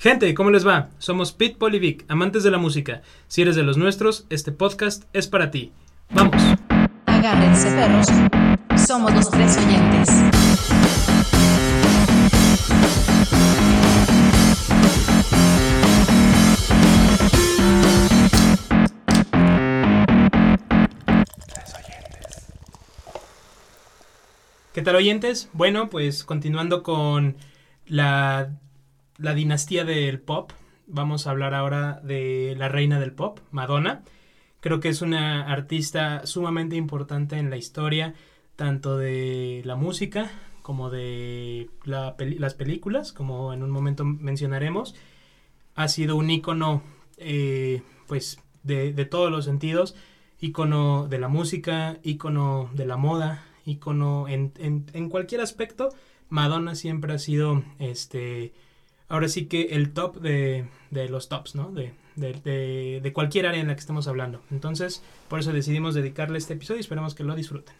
Gente, ¿cómo les va? Somos Pete Polivic, amantes de la música. Si eres de los nuestros, este podcast es para ti. ¡Vamos! Agárrense perros. Somos los tres oyentes. ¿Qué tal oyentes? Bueno, pues continuando con la, la dinastía del pop, vamos a hablar ahora de la reina del pop, Madonna. Creo que es una artista sumamente importante en la historia, tanto de la música como de las películas, como en un momento mencionaremos. Ha sido un ícono, eh, pues, de, de todos los sentidos, ícono de la música, ícono de la moda, ícono en, en, en cualquier aspecto. Madonna siempre ha sido, este, ahora sí que el top de, de los tops, ¿no? De, de, de, de cualquier área en la que estemos hablando. Entonces, por eso decidimos dedicarle este episodio y esperemos que lo disfruten.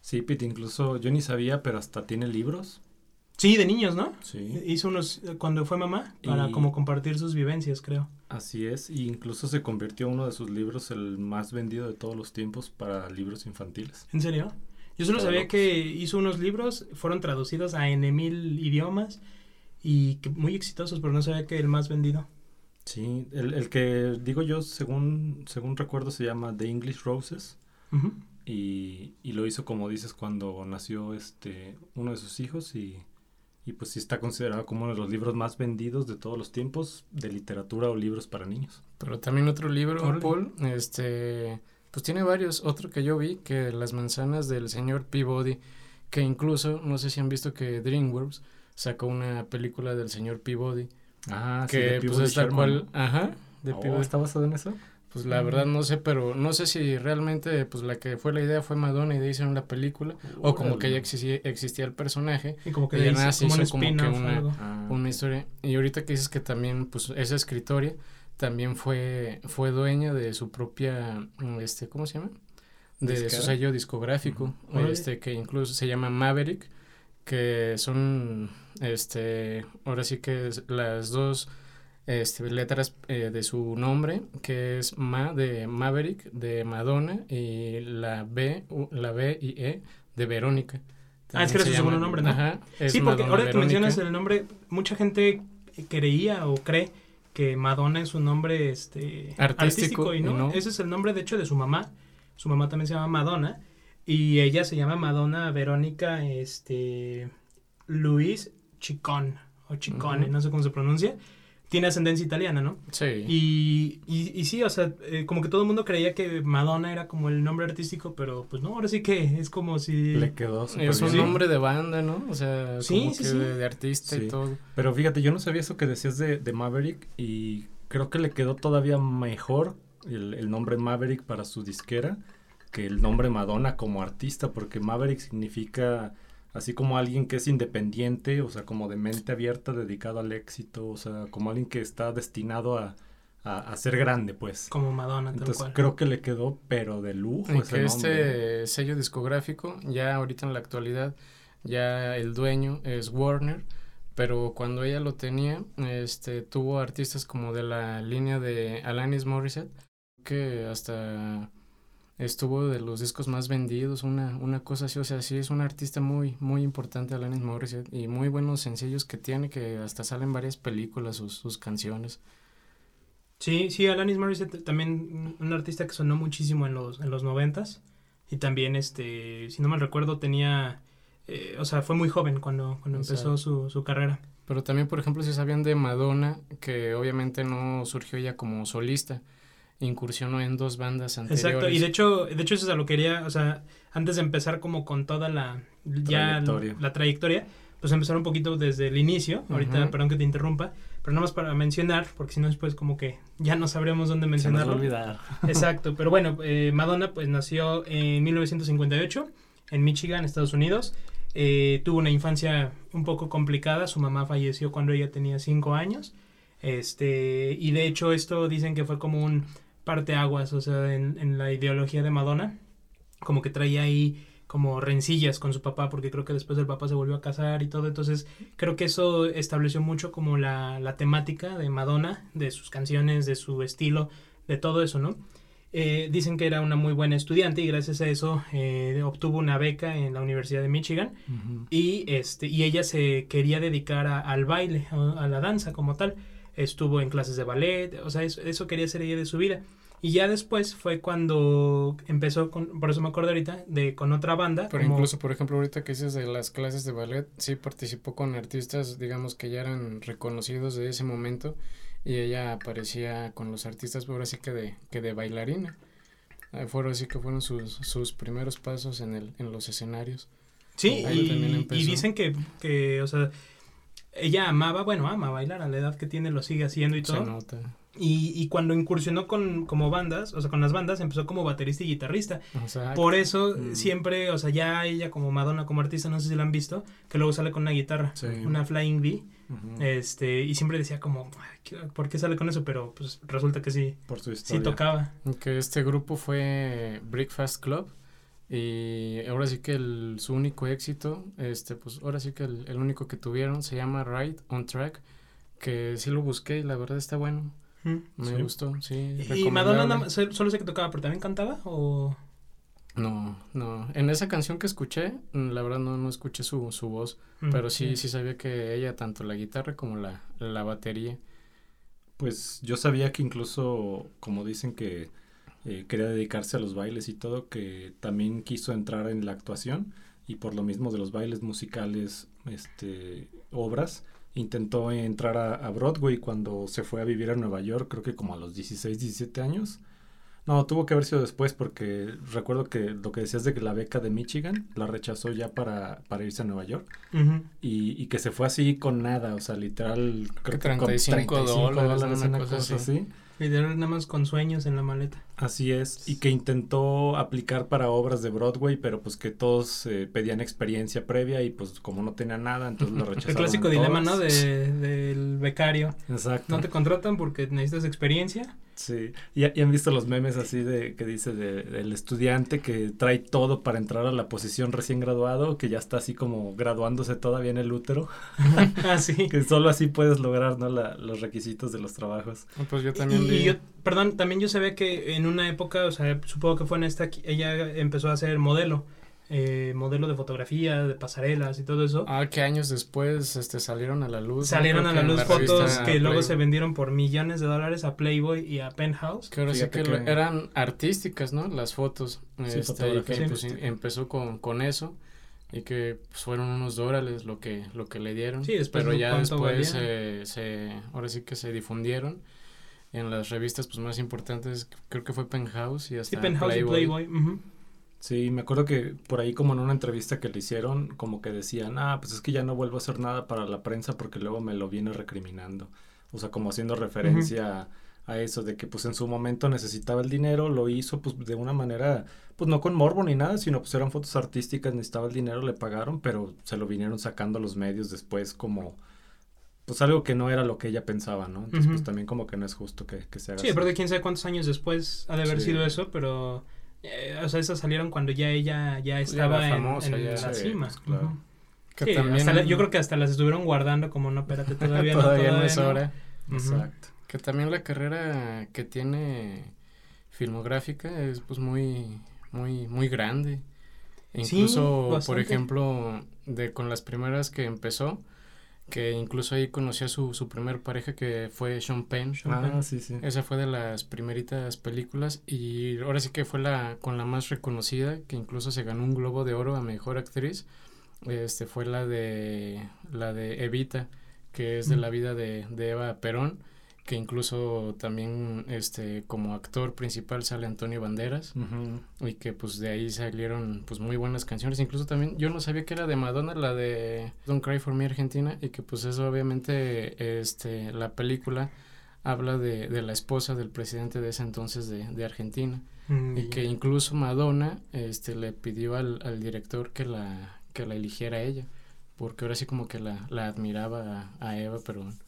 Sí, Pete, incluso yo ni sabía, pero hasta tiene libros. Sí, de niños, ¿no? Sí. Hizo unos eh, cuando fue mamá para Y- como compartir sus vivencias, creo. Así es, y incluso se convirtió uno de sus libros el más vendido de todos los tiempos para libros infantiles. ¿En serio? Yo solo sabía locos. que hizo unos libros, fueron traducidos a N mil idiomas y que muy exitosos, pero no sabía que el más vendido. Sí, el, el que digo yo, según, según recuerdo, se llama The English Roses. Ujú. Y, y lo hizo, como dices, cuando nació este uno de sus hijos y, y pues sí está considerado como uno de los libros más vendidos de todos los tiempos de literatura o libros para niños. Pero también otro libro. Paul, este, pues tiene varios. Otro que yo vi, que Las manzanas del señor Peabody, que incluso, no sé si han visto que DreamWorks sacó una película del señor Peabody, Ah, que pues es tal cual, ajá, de ¿De Peabody. ¿Está basado en eso? Pues la verdad no sé, pero no sé si realmente pues la que fue la idea fue Madonna y de hicieron la película, o como que ya existía, existía el personaje, Y como que Y de nada, se- hizo como que una-. Ah, una historia. Y ahorita que dices que también, pues, esa escritoria también fue, fue dueña de su propia, mm, este, ¿cómo se llama? De su sello discográfico, este, que incluso se llama Maverick, que son, este, ahora sí que es las dos, este, letras eh, de su nombre, que es Ma de Maverick, de Madonna, y la B, la B y E de Verónica. Ah, es que era su se segundo nombre, ¿no? Ajá, Sí, porque Madonna ahora que Verónica. mencionas el nombre, mucha gente creía o cree que Madonna es un nombre este, Artístico, y no, y no. ese es el nombre de hecho de su mamá. Su mamá también se llama Madonna y ella se llama Madonna Verónica este Luis Chicón o Chicone, no sé cómo se pronuncia. Tiene ascendencia italiana, ¿no? Sí. Y, y, y sí, o sea, eh, como que todo el mundo creía que Madonna era como el nombre artístico, pero pues no, ahora sí que es como si... Le quedó Es un bien. nombre de banda, ¿no? O sea, Sí, como sí, que sí. De, de artista Sí. y todo. Pero fíjate, yo no sabía eso que decías de, de Maverick y creo que le quedó todavía mejor el, el nombre Maverick para su disquera que el nombre Madonna como artista, porque Maverick significa así como alguien que es independiente, o sea, como de mente abierta, dedicado al éxito, o sea, como alguien que está destinado a, a, a ser grande, pues. Como Madonna, tal Entonces cual. creo que le quedó, pero de lujo Y ese que nombre. este sello discográfico, ya ahorita en la actualidad, ya el dueño es Warner, pero cuando ella lo tenía, este, tuvo artistas como de la línea de Alanis Morissette, que hasta estuvo de los discos más vendidos, una, una cosa así, o sea, sí es un artista muy, muy importante Alanis Morissette y muy buenos sencillos que tiene, que hasta salen varias películas, sus, sus canciones. Sí, sí, Alanis Morissette también un artista que sonó muchísimo en los en los noventas y también este, si no mal recuerdo tenía, eh, o sea, fue muy joven cuando cuando empezó su, su carrera. Pero también, por ejemplo, si sabían de Madonna, que obviamente no surgió ella como solista, incursionó en dos bandas anteriores. Exacto, y de hecho, de hecho eso es a lo que quería, o sea, antes de empezar como con toda la ya Trayectoria. la trayectoria, pues empezar un poquito desde el inicio. Ahorita, perdón que te interrumpa, pero nada más para mencionar, porque si no después como que ya no sabremos dónde Se nos va a mencionarlo. olvidar. Exacto, pero bueno, eh, Madonna pues nació en 1958 en Michigan, Estados Unidos. Eh, tuvo una infancia un poco complicada, su mamá falleció cuando ella tenía 5 años. Este, y de hecho esto dicen que fue como un parteaguas, o sea, en, en la ideología de Madonna, como que traía ahí como rencillas con su papá, porque creo que después el papá se volvió a casar y todo, entonces creo que eso estableció mucho como la, la temática de Madonna, de sus canciones, de su estilo, de todo eso, ¿no? Eh, dicen que era una muy buena estudiante y gracias a eso eh, obtuvo una beca en la Universidad de Michigan y este y ella se quería dedicar a- al baile, a, a la danza como tal. Estuvo en clases de ballet, o sea, eso, eso quería hacer ella de su vida. Y ya después fue cuando empezó, con, por eso me acuerdo ahorita, de con otra banda. Pero como- incluso, por ejemplo, ahorita que dices de las clases de ballet, sí participó con artistas, digamos, que ya eran reconocidos de ese momento y ella aparecía con los artistas, ahora sí que de, que de bailarina. Fueron así que fueron sus, sus primeros pasos en, el, en los escenarios. Sí, y, y dicen que, que, o sea, ella amaba, bueno, ama bailar a la edad que tiene, lo sigue haciendo y Se todo. nota. Y, y cuando incursionó con como bandas, o sea, con las bandas, empezó como baterista y guitarrista. Exacto. Por eso Mm. siempre, o sea, ya ella como Madonna, como artista, no sé si la han visto, que luego sale con una guitarra, Sí. una Flying V, este, y siempre decía como, "Ay, ¿qué- ¿por qué sale con eso? Pero pues resulta que sí, Por su sí historia. tocaba. Que este grupo fue Breakfast Club y ahora sí que el, su único éxito, este, pues ahora sí que el, el único que tuvieron se llama Ride on Track, que sí lo busqué y la verdad está bueno, Mm. me Sí. gustó, sí. ¿Y Madonna solo sé que tocaba, pero también cantaba? ¿O...? No, no, en esa canción que escuché, mm, la verdad no, no escuché su, su voz, Mm, pero sí, sí sabía que ella tanto la guitarra como la, la batería. Pues yo sabía que incluso, como dicen que eh, quería dedicarse a los bailes y todo, que también quiso entrar en la actuación y por lo mismo de los bailes musicales, este, obras, intentó entrar a, a Broadway cuando se fue a vivir a Nueva York, creo que como a los 16, 17 años. No, tuvo que haber sido después porque recuerdo que lo que decías de que la beca de Michigan la rechazó ya para, para irse a Nueva York y, y que se fue así con nada, o sea, literal, creo que, con 35 dólares, una una cosa cosa así. así. Literal, nada más con sueños en la maleta. Así es, y que intentó aplicar para obras de Broadway, pero pues que todos eh, pedían experiencia previa y pues como no tenía nada, entonces lo rechazaron. El clásico dilema, ¿no? De, del becario. Exacto. No te contratan porque necesitas experiencia. Sí, y, y han visto los memes así de que dice de, del estudiante que trae todo para entrar a la posición recién graduado, que ya está así como graduándose todavía en el útero, ah, sí. que solo así puedes lograr, ¿no? La, los requisitos de los trabajos. Pues yo también Y, yo, perdón, también yo sabía que en una época, o sea, supongo que fue en esta, ella empezó a ser modelo, eh, modelo de fotografía, de pasarelas y todo eso. Ah, que años después este, salieron a la luz. Salieron a la luz fotos que luego Playboy. se vendieron por millones de dólares a Playboy y a Penthouse. Que ahora sí que, eran artísticas, ¿no? Las fotos. Sí, este, y que pues, artística. empezó con, con eso. Y que pues, fueron unos dólares lo que, lo que le dieron. Sí, después Pero ya después se, ahora sí que se difundieron en las revistas pues más importantes. Creo que fue Penthouse y hasta Sí, Penthouse Playboy. y Playboy. Sí, me acuerdo que por ahí como en una entrevista que le hicieron, como que decían, ah, pues es que ya no vuelvo a hacer nada para la prensa porque luego me lo viene recriminando. O sea, como haciendo referencia a, a eso, de que pues en su momento necesitaba el dinero, lo hizo pues de una manera, pues no con morbo ni nada, sino pues eran fotos artísticas, necesitaba el dinero, le pagaron, pero se lo vinieron sacando los medios después como, pues algo que no era lo que ella pensaba, ¿no? Entonces pues también como que no es justo que, que se haga Sí, así. aparte quién sabe cuántos años después ha de haber Sí. sido eso, pero... eh, o sea, esas salieron cuando ya ella ya Ya estaba era en- famosa, en, ya. la Sí, cima. pues, claro. Que Sí, también, hasta la- yo creo que hasta las estuvieron guardando como no, espérate, todavía, no, todavía no es no. hora. Exacto. Que también la carrera que tiene filmográfica es pues muy, muy, muy grande. Sí, Incluso, por ejemplo, de con las primeras que empezó, que incluso ahí conocí a su, su primer pareja que fue Sean Penn. Ah, sí, sí. Esa fue de las primeritas películas y ahora sí que fue la con la más reconocida, que incluso se ganó un Globo de Oro a Mejor Actriz. Este fue la de la de Evita, que es de la vida de, de Eva Perón, que incluso también este como actor principal sale Antonio Banderas y que pues de ahí salieron pues muy buenas canciones. Incluso también yo no sabía que era de Madonna la de Don't Cry for Me Argentina y que pues eso obviamente este la película habla de, de la esposa del presidente de ese entonces de, de Argentina. Mm, y que incluso Madonna este le pidió al, al director que la que la eligiera a ella porque ahora sí como que la, la admiraba a, a Eva Perón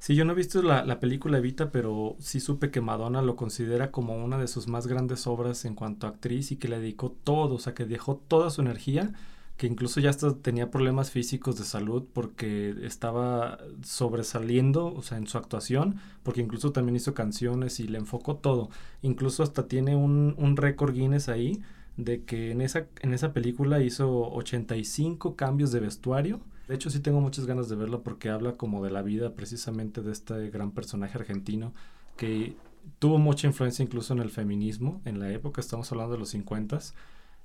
Sí, yo no he visto la, la película Evita, pero sí supe que Madonna lo considera como una de sus más grandes obras en cuanto a actriz y que le dedicó todo, o sea, que dejó toda su energía, que incluso ya hasta tenía problemas físicos de salud porque estaba sobresaliendo, o sea, en su actuación, porque incluso también hizo canciones y le enfocó todo. Incluso hasta tiene un, un récord Guinness ahí de que en esa, en esa película hizo 85 cambios de vestuario. De hecho, sí tengo muchas ganas de verlo porque habla como de la vida precisamente de este gran personaje argentino que tuvo mucha influencia incluso en el feminismo en la época, estamos hablando de los 50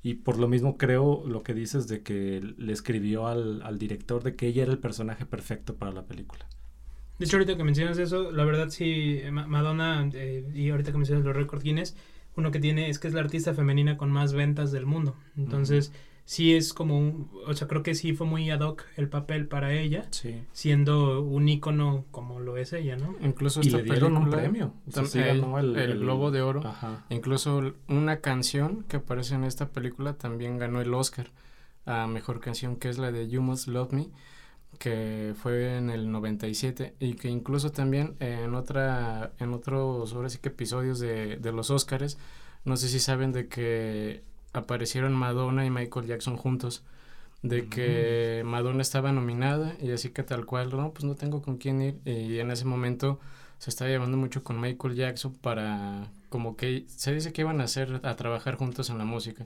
y por lo mismo creo lo que dices de que le escribió al, al director de que ella era el personaje perfecto para la película. De hecho, ahorita que mencionas eso, la verdad sí, Madonna, eh, y ahorita que mencionas los récords Guinness, uno que tiene es que es la artista femenina con más ventas del mundo. Entonces, sí es como un, o sea, creo que sí fue muy ad hoc el papel para ella, Sí. siendo un ícono como lo es ella, ¿no? Incluso Y esta le dieron un película, premio. O sea, tam- sí el, ganó el, el Globo de Oro. Ajá. Incluso una canción que aparece en esta película también ganó el Oscar a mejor canción, que es la de You Must Love Me, que fue en el 97 y que incluso también en otra en otros ahora sí que episodios de, de los Oscars, no sé si saben de que aparecieron Madonna y Michael Jackson juntos. De que Madonna estaba nominada y así que tal cual, no, pues no tengo con quién ir. Y en ese momento se estaba llevando mucho con Michael Jackson para como que se dice que iban a hacer a trabajar juntos en la música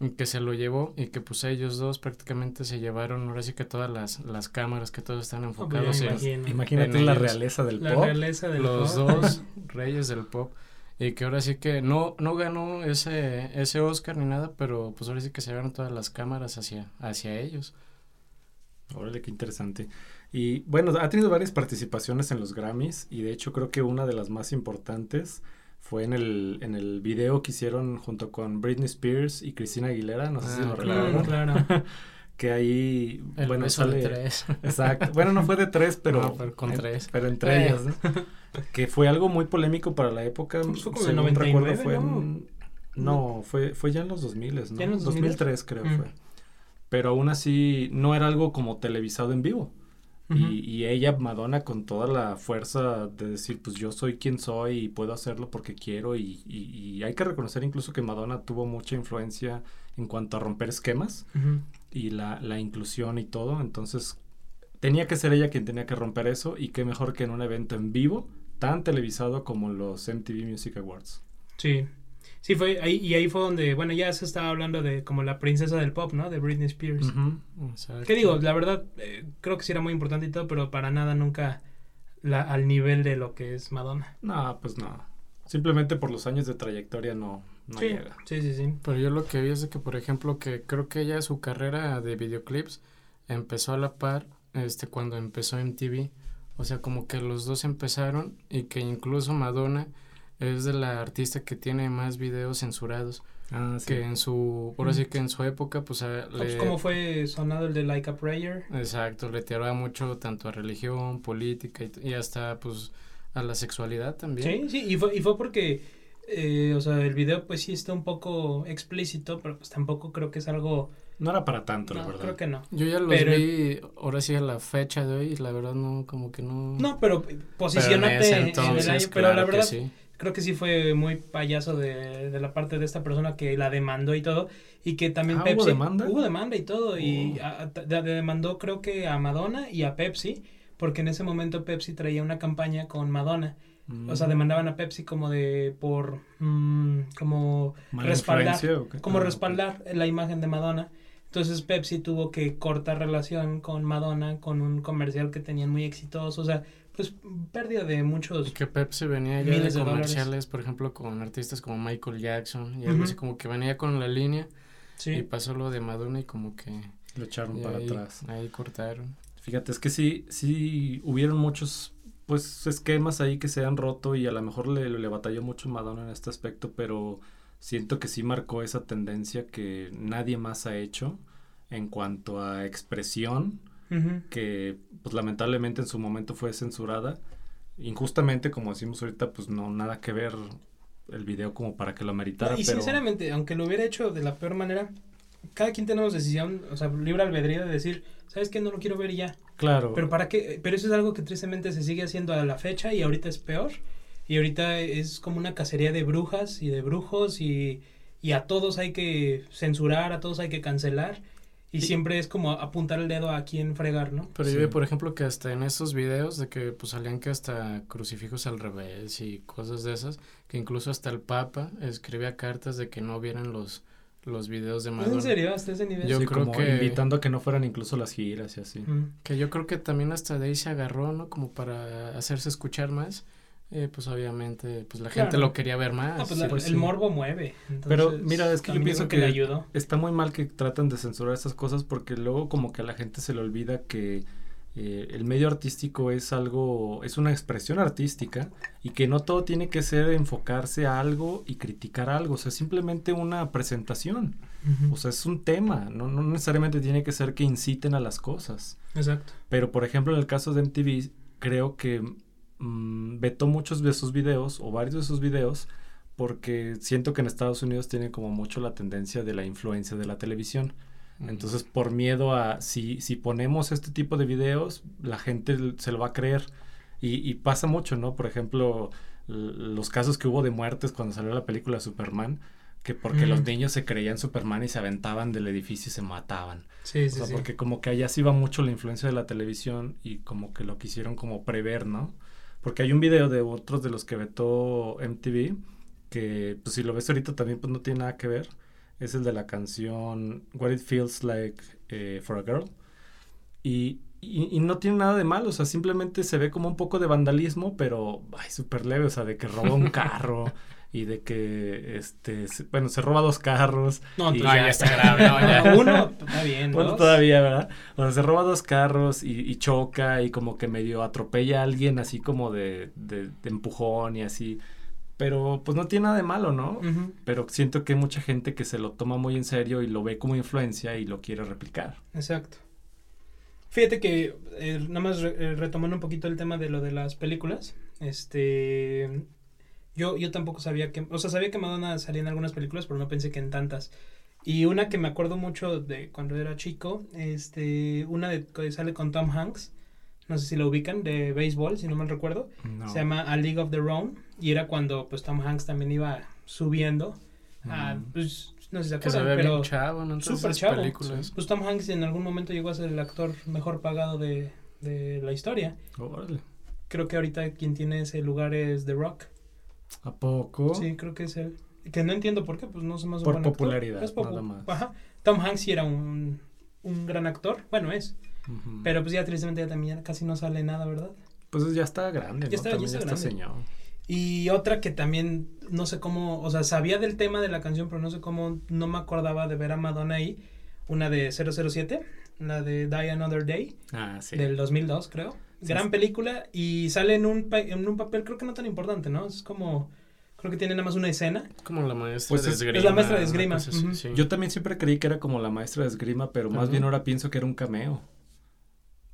y que se lo llevó y que pues ellos dos prácticamente se llevaron ahora sí que todas las, las cámaras que todos están enfocados en imagino. Imagínate En la ellos. realeza del La pop. realeza del los pop. dos reyes del pop y que ahora sí que no no ganó ese ese Oscar ni nada pero pues ahora sí que se llevaron todas las cámaras hacia hacia ellos Órale, qué interesante. Y bueno, ha tenido varias participaciones en los Grammys y de hecho creo que una de las más importantes fue en el, en el video que hicieron junto con Britney Spears y Cristina Aguilera, no sé si Ah, lo claro, recuerdan. claro. que ahí, el bueno, beso de sale... tres Exacto. Bueno, no fue de tres, pero, No, pero con en- tres. pero entre Eh. ellas, ¿no? Que fue algo muy polémico para la época. Pues fue como en según 99, recuerdo, fue ¿no? en- No, fue, fue ya en los 2000, ¿no? ¿Ya en los 2000? 2003 creo Mm. fue. Pero aún así no era algo como televisado en vivo. Y, y ella, Madonna, con toda la fuerza de decir, pues yo soy quien soy y puedo hacerlo porque quiero. Y, y- y hay que reconocer incluso que Madonna tuvo mucha influencia en cuanto a romper esquemas y la, la inclusión y todo. Entonces, tenía que ser ella quien tenía que romper eso. Y qué mejor que en un evento en vivo, tan televisado como los MTV Music Awards. Sí. Sí, fue ahí, y ahí fue donde, bueno, ya se estaba hablando de como la princesa del pop, ¿no? De Britney Spears. Exacto. ¿Qué digo? La verdad, eh, creo que sí era muy importante y todo, pero para nada nunca la, al nivel de lo que es Madonna. No, pues no. Simplemente por los años de trayectoria no, no sí, llega. sí, sí, sí. Pero yo lo que vi es de que, por ejemplo, que creo que ella su carrera de videoclips empezó a la par este cuando empezó MTV. O sea, como que los dos empezaron y que incluso Madonna es de la artista que tiene más videos censurados. Ah, sí. Que en su, por así que en su época, pues, a- Pues, le- ¿Cómo fue sonado el de Like a Prayer? Exacto, le tiraba mucho tanto a religión, política y, t- y hasta, pues, a la sexualidad también. Sí, sí, y fue, y fue porque, eh, o sea, el video pues sí está un poco explícito, pero pues tampoco creo que es algo... No era para tanto, la No, verdad. creo que no. Yo ya los Pero- vi, ahora sí a la fecha de hoy, y la verdad no, como que no... No, pero Pero en posicionate ese en el año, pero claro la que verdad sí. creo que sí fue muy payaso de, de la parte de esta persona que la demandó y todo y que también Ah, ¿hubo Pepsi demanda? hubo demanda y todo y Oh. a- a- de- demandó creo que a Madonna y a Pepsi porque en ese momento Pepsi traía una campaña con Madonna Mm. o sea demandaban a Pepsi como de por mm, como ¿Mala respaldar influencia o qué? como Ah, respaldar la imagen de Madonna entonces Pepsi tuvo que cortar relación con Madonna con un comercial que tenían muy exitoso o sea pues pérdida de muchos Y que Pepsi venía ya de comerciales, por ejemplo, con artistas como Michael Jackson, y algo así como que venía con la línea, y sí pasó lo de Madonna y como que Lo echaron y para ahí, atrás. ahí cortaron. Fíjate, es que sí, sí hubieron muchos pues esquemas ahí que se han roto y a lo mejor le, le batalló mucho Madonna en este aspecto, pero siento que sí marcó esa tendencia que nadie más ha hecho en cuanto a expresión, que pues lamentablemente en su momento fue censurada. Injustamente, como decimos ahorita, pues no nada que ver el video como para que lo meritara, y pero sinceramente, aunque lo hubiera hecho de la peor manera, cada quien tenemos decisión, o sea, libre albedrío de decir, ¿sabes qué? No lo quiero ver y ya. Claro. Pero para qué, pero eso es algo que tristemente se sigue haciendo a la fecha y ahorita es peor. Y ahorita es como una cacería de brujas y de brujos y, y a todos hay que censurar, a todos hay que cancelar. Y siempre es como apuntar el dedo a quién fregar, ¿no? Pero yo Sí. vi, por ejemplo, que hasta en esos videos de que pues salían que hasta crucifijos al revés y cosas de esas, que incluso hasta el Papa escribía cartas de que no vieran los, los videos de ¿Es Madonna. en serio? ¿Hasta ese nivel? Yo Sí, creo como que- invitando a que no fueran incluso las giras y así. Mm. Que yo creo que también hasta de ahí se agarró, ¿no? Como para hacerse escuchar más. Eh, pues obviamente, pues la gente Claro. lo quería ver más. Pues la- pues el sí. morbo mueve. Pero entonces, mira, es que yo pienso que le ayudó. está muy mal que tratan de censurar estas cosas porque luego como que a la gente se le olvida que eh, el medio artístico es algo, es una expresión artística y que no todo tiene que ser enfocarse a algo y criticar algo, o sea, simplemente una presentación, o sea, es un tema, no, no necesariamente tiene que ser que inciten a las cosas. Exacto. Pero por ejemplo en el caso de MTV creo que mm, vetó muchos de sus videos o varios de sus videos porque siento que en Estados Unidos tienen como mucho la tendencia de la influencia de la televisión. Entonces por miedo a si, si ponemos este tipo de videos la gente se lo va a creer. Y, y pasa mucho, ¿no? Por ejemplo, los casos que hubo de muertes cuando salió la película Superman, que porque Mm. los niños se creían Superman y se aventaban del edificio y se mataban. Sí, O sí, sea, sí. porque como que allá sí va mucho la influencia de la televisión y como que lo quisieron como prever, ¿no? Porque hay un video de otros de los que vetó MTV que pues si lo ves ahorita también pues no tiene nada que ver. Es el de la canción What It Feels Like eh, for a Girl. Y, y, y no tiene nada de malo, o sea, simplemente se ve como un poco de vandalismo, pero ay, súper leve, o sea, de que roba un carro y de que, este, se- bueno, se roba dos carros. No, y ya está grave, no, ya. Uno, está bien. Dos. todavía, ¿verdad? O sea, se roba dos carros y, y choca y como que medio atropella a alguien así como de, de, de empujón y así. Pero pues no tiene nada de malo, ¿no? Pero siento que hay mucha gente que se lo toma muy en serio y lo ve como influencia y lo quiere replicar. Exacto. Fíjate que, eh, nada más re- eh, retomando un poquito el tema de lo de las películas, este, yo, yo tampoco sabía que, o sea, sabía que Madonna salía en algunas películas, pero no pensé que en tantas. Y una que me acuerdo mucho de cuando era chico, este, una de que sale con Tom Hanks, no sé si lo ubican, de béisbol, si no mal recuerdo, No. se llama A League of Their Own, y era cuando pues Tom Hanks también iba subiendo, a, Mm. pues, no sé si se Que se acuerdan, ve pero... bien chavo, esas chavo. películas. Pues Tom Hanks en algún momento llegó a ser el actor mejor pagado de, de la historia. Órale. Creo que ahorita quien tiene ese lugar es The Rock. ¿A poco? Sí, creo que es él. Que no entiendo por qué, pues no se más Por popularidad, nada más. Ajá. Tom Hanks sí era un, un gran actor. Bueno, es. Pero pues ya tristemente ya también casi no sale nada, ¿verdad? Pues ya está grande, Ya ¿no? está- ya También está ya está grande. señor. Y otra que también, no sé cómo, o sea, sabía del tema de la canción, pero no sé cómo, no me acordaba de ver a Madonna ahí. Una de 007, la de Die Another Day. Ah, sí. del 2002, creo. Gran sí. película y sale en un, pa- en un papel creo que no tan importante, ¿no? Es como, creo que tiene nada más una escena. Como la maestra Pues de es- es la esgrima. maestra de esgrima, cosa sí. Yo también siempre creí que era como la maestra de esgrima, pero más bien ahora pienso que era un cameo.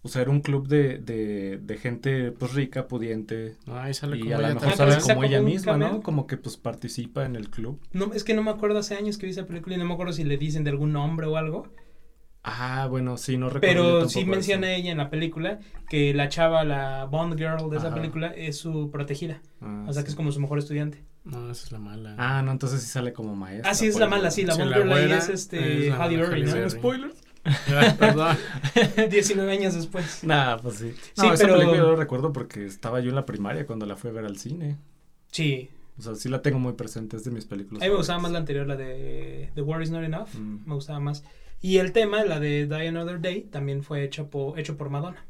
O sea, era un club de, de, de gente pues rica, pudiente. Ahí sale Y como a lo ella mejor Ah, sale sí como ella misma, ¿no? Como que pues participa en el club. No, es que no me acuerdo hace años que vi esa película y no me acuerdo si le dicen de algún nombre o algo. Ah, bueno, sí, no recuerdo. Pero sí menciona ella en la película que la chava, la Bond Girl de esa Ajá. película, es su protegida. Ah, O sea que es como su mejor estudiante. No, esa es la mala. Ah, no, entonces sí sale como maestra. Ah, sí, es la eso. mala, sí, la Sí, Bond la Girl ahí es este es Halle Berry, ¿no? Spoilers. Perdón. 19 años después. Nah, pues sí. Sí, No, esa pero- película yo lo recuerdo porque estaba yo en la primaria cuando la fui a ver al cine. Sí. O sea, sí la tengo muy presente, es de mis películas. A mí me gustaba más la anterior, la de The War is Not Enough. Mm. Me gustaba más. Y el tema, la de Die Another Day, también fue hecho por, hecho por Madonna.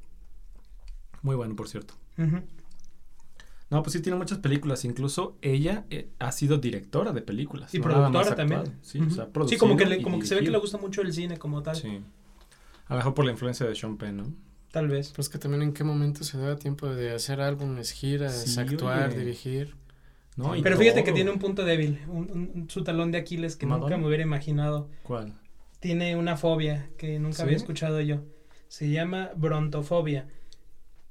Muy bueno, por cierto. No, pues sí tiene muchas películas. Incluso ella eh, ha sido directora de películas. Y no productora también. Sí, Ujú. o sea, sí, como que, le- como que se ve que le gusta mucho el cine como tal. Sí. A lo mejor por la influencia de Sean Penn, ¿no? Tal vez. Pues que también en qué momento se da tiempo de hacer álbumes, giras, Sí, actuar, oye. dirigir. No, y Pero fíjate que tiene un punto débil, un, un- un- su talón de Aquiles que ¿Madonna? nunca me hubiera imaginado. ¿Cuál? Tiene una fobia que nunca ¿Sí? había escuchado yo. Se llama brontofobia.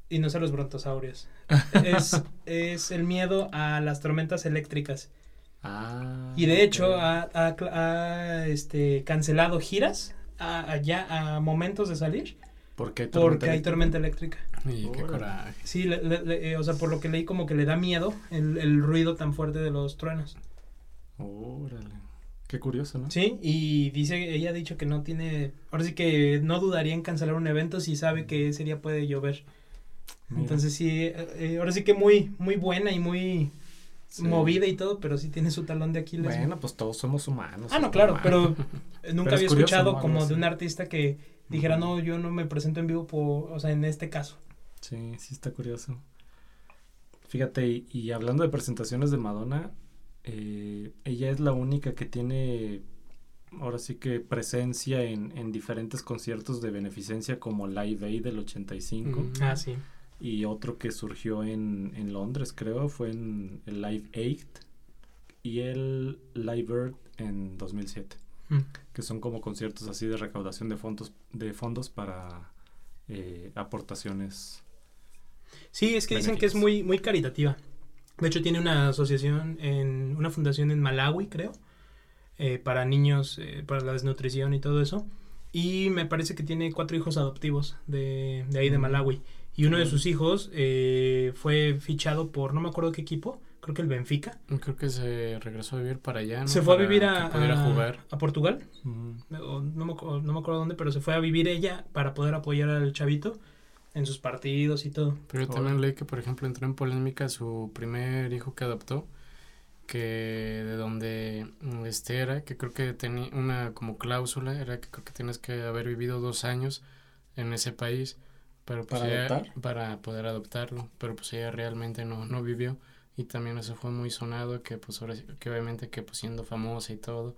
Y no son los brontosaurios. es, es el miedo a las tormentas eléctricas. Ah. Y de hecho ha, ha este, cancelado giras a, a ya a momentos de salir ¿Por qué porque hay tormenta eléctrica. Y qué coraje. Sí, le- le- le- eh, o sea, por lo que leí como que le da miedo el, el ruido tan fuerte de los truenos. Órale. Qué curioso, ¿no? Sí, y dice, ella ha dicho que no tiene, ahora sí que no dudaría en cancelar un evento si sabe que ese día puede llover. Mira. Entonces sí, eh, eh, ahora sí que muy, muy buena y muy Sí. movida y todo, pero sí tiene su talón de Aquiles. Bueno, pues todos somos humanos. ah, no, claro, humanos. pero nunca Pero es había curioso, escuchado como de un artista que dijera, no, yo no me presento en vivo, por, o sea, en este caso. Sí, sí está curioso. Fíjate, y, y hablando de presentaciones de Madonna, eh, ella es la única que tiene, ahora sí que presencia en, en diferentes conciertos de beneficencia como Live Aid del 85 Mm. Ah, sí. y otro que surgió en, en Londres, creo, fue en el Live Aid y el Live Earth en 2007, Mm. que son como conciertos así de recaudación de fondos, de fondos para eh, aportaciones. Sí, es que dicen que es muy, muy caritativa. De hecho, tiene una asociación, en una fundación en Malawi, creo, eh, para niños, eh, para la desnutrición y todo eso. Y me parece que tiene cuatro hijos adoptivos de, de ahí de Mm. Malawi. Y uno de Órale. sus hijos eh, fue fichado por, no me acuerdo qué equipo, creo que el Benfica. Creo que se regresó a vivir para allá, ¿no? Se fue a vivir a, a- jugar. a Portugal. Mm. o no, me, no me acuerdo dónde, pero se fue a vivir ella para poder apoyar al chavito en sus partidos y todo. Pero yo también leí que, por ejemplo, entró en polémica su primer hijo que adoptó, que de donde mm, este era, que creo que tenía una como cláusula, era que creo que tienes que haber vivido dos años en ese país pero pues ¿Para ella- adoptar? para poder adoptarlo, pero pues ella realmente no, no vivió y también eso fue muy sonado que pues ahora que obviamente que pues siendo famosa y todo,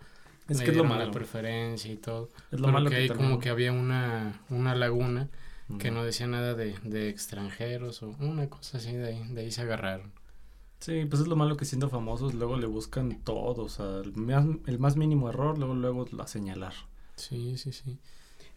Es que es lo dieron la malo. preferencia y todo, Es lo malo que ahí también- como que había una, una laguna que no decía nada de, de extranjeros o una cosa así, de ahí, de ahí se agarraron. Sí, pues es lo malo que siendo famosos luego le buscan todo, o sea, el más, el más mínimo error, luego luego la señalar. Sí, sí, sí.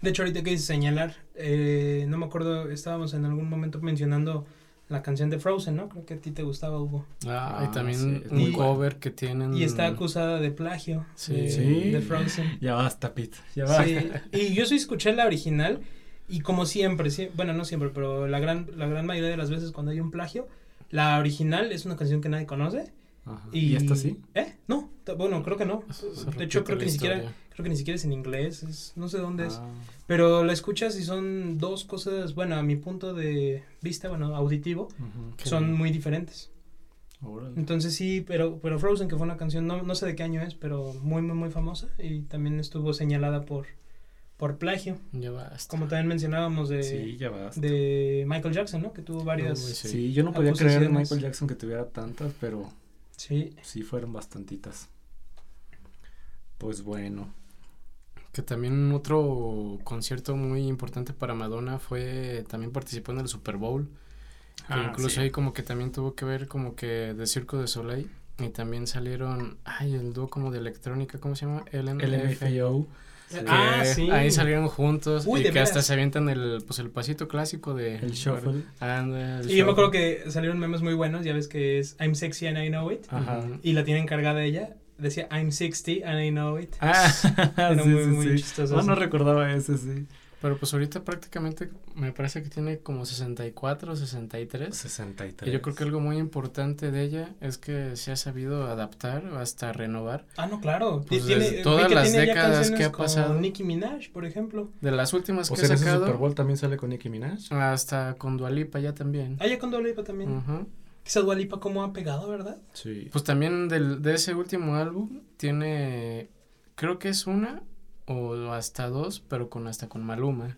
De hecho, ahorita que dices señalar, eh, no me acuerdo, estábamos en algún momento mencionando la canción de Frozen, ¿no? Creo que a ti te gustaba, Hugo. Ah, Ah, y también sí, un cover que tienen. Y está acusada de plagio Sí. de, Sí. de Frozen. Ya basta, Pete, ya basta. Sí, y yo sí escuché la original y como siempre, sí, bueno, no siempre, pero la gran, la gran mayoría de las veces cuando hay un plagio, la original es una canción que nadie conoce. Ajá. ¿Y, ¿Y esta sí? ¿Eh? No, bueno, creo que no. De hecho, creo que ni siquiera, creo que ni siquiera es en inglés, es- no sé dónde es. Ah, Pero la escuchas y son dos cosas, bueno, a mi punto de vista, bueno, auditivo, ujú. Qué son bien. muy diferentes. Órale. Entonces sí, pero, pero Frozen, que fue una canción, no, no sé de qué año es, pero muy, muy, muy famosa y también estuvo señalada por, por plagio, Ya basta. como también mencionábamos de, Sí, ya basta. de Michael Jackson, ¿no? Que tuvo varias... Sí. sí. yo no podía creer acusaciones. Michael Jackson que tuviera tantas, pero Sí, sí fueron bastantitas. Pues bueno. Que también otro concierto muy importante para Madonna fue, también participó en el Super Bowl. Que Ah, incluso sí. ahí como que también tuvo que ver como que de Circo de Soleil. Y también salieron, ay, el dúo como de electrónica, ¿cómo se llama? LMFAO. Que Ah, sí. Ahí salieron juntos Uy, y que hasta se avientan el, pues el pasito clásico de... El shuffle. Y yo me acuerdo que salieron memes muy buenos, ya ves que es I'm sexy and I know it. Ajá. Y la tiene encargada ella. Decía I'm 60 and I know it. Ah, Era sí, muy, sí, muy sí. chistoso. Ah, no recordaba ese, sí. Pero pues ahorita prácticamente me parece que tiene como 64, 63. 63. Y yo creo que algo muy importante de ella es que se ha sabido adaptar o hasta renovar. Ah, no, claro. Pues Tiene- todas las tiene décadas que ha con pasado. Nicki Minaj, por ejemplo. De las últimas O que sea, ha ese Super sacado, Bowl también sale con Nicki Minaj. hasta con Dualipa ya también. Ah, ya con Dua Lipa también. Ujú. Esa Dua Lipa cómo ha pegado, ¿verdad? Sí. Pues también del, de ese último álbum tiene, creo que es una o hasta dos, pero con hasta con Maluma.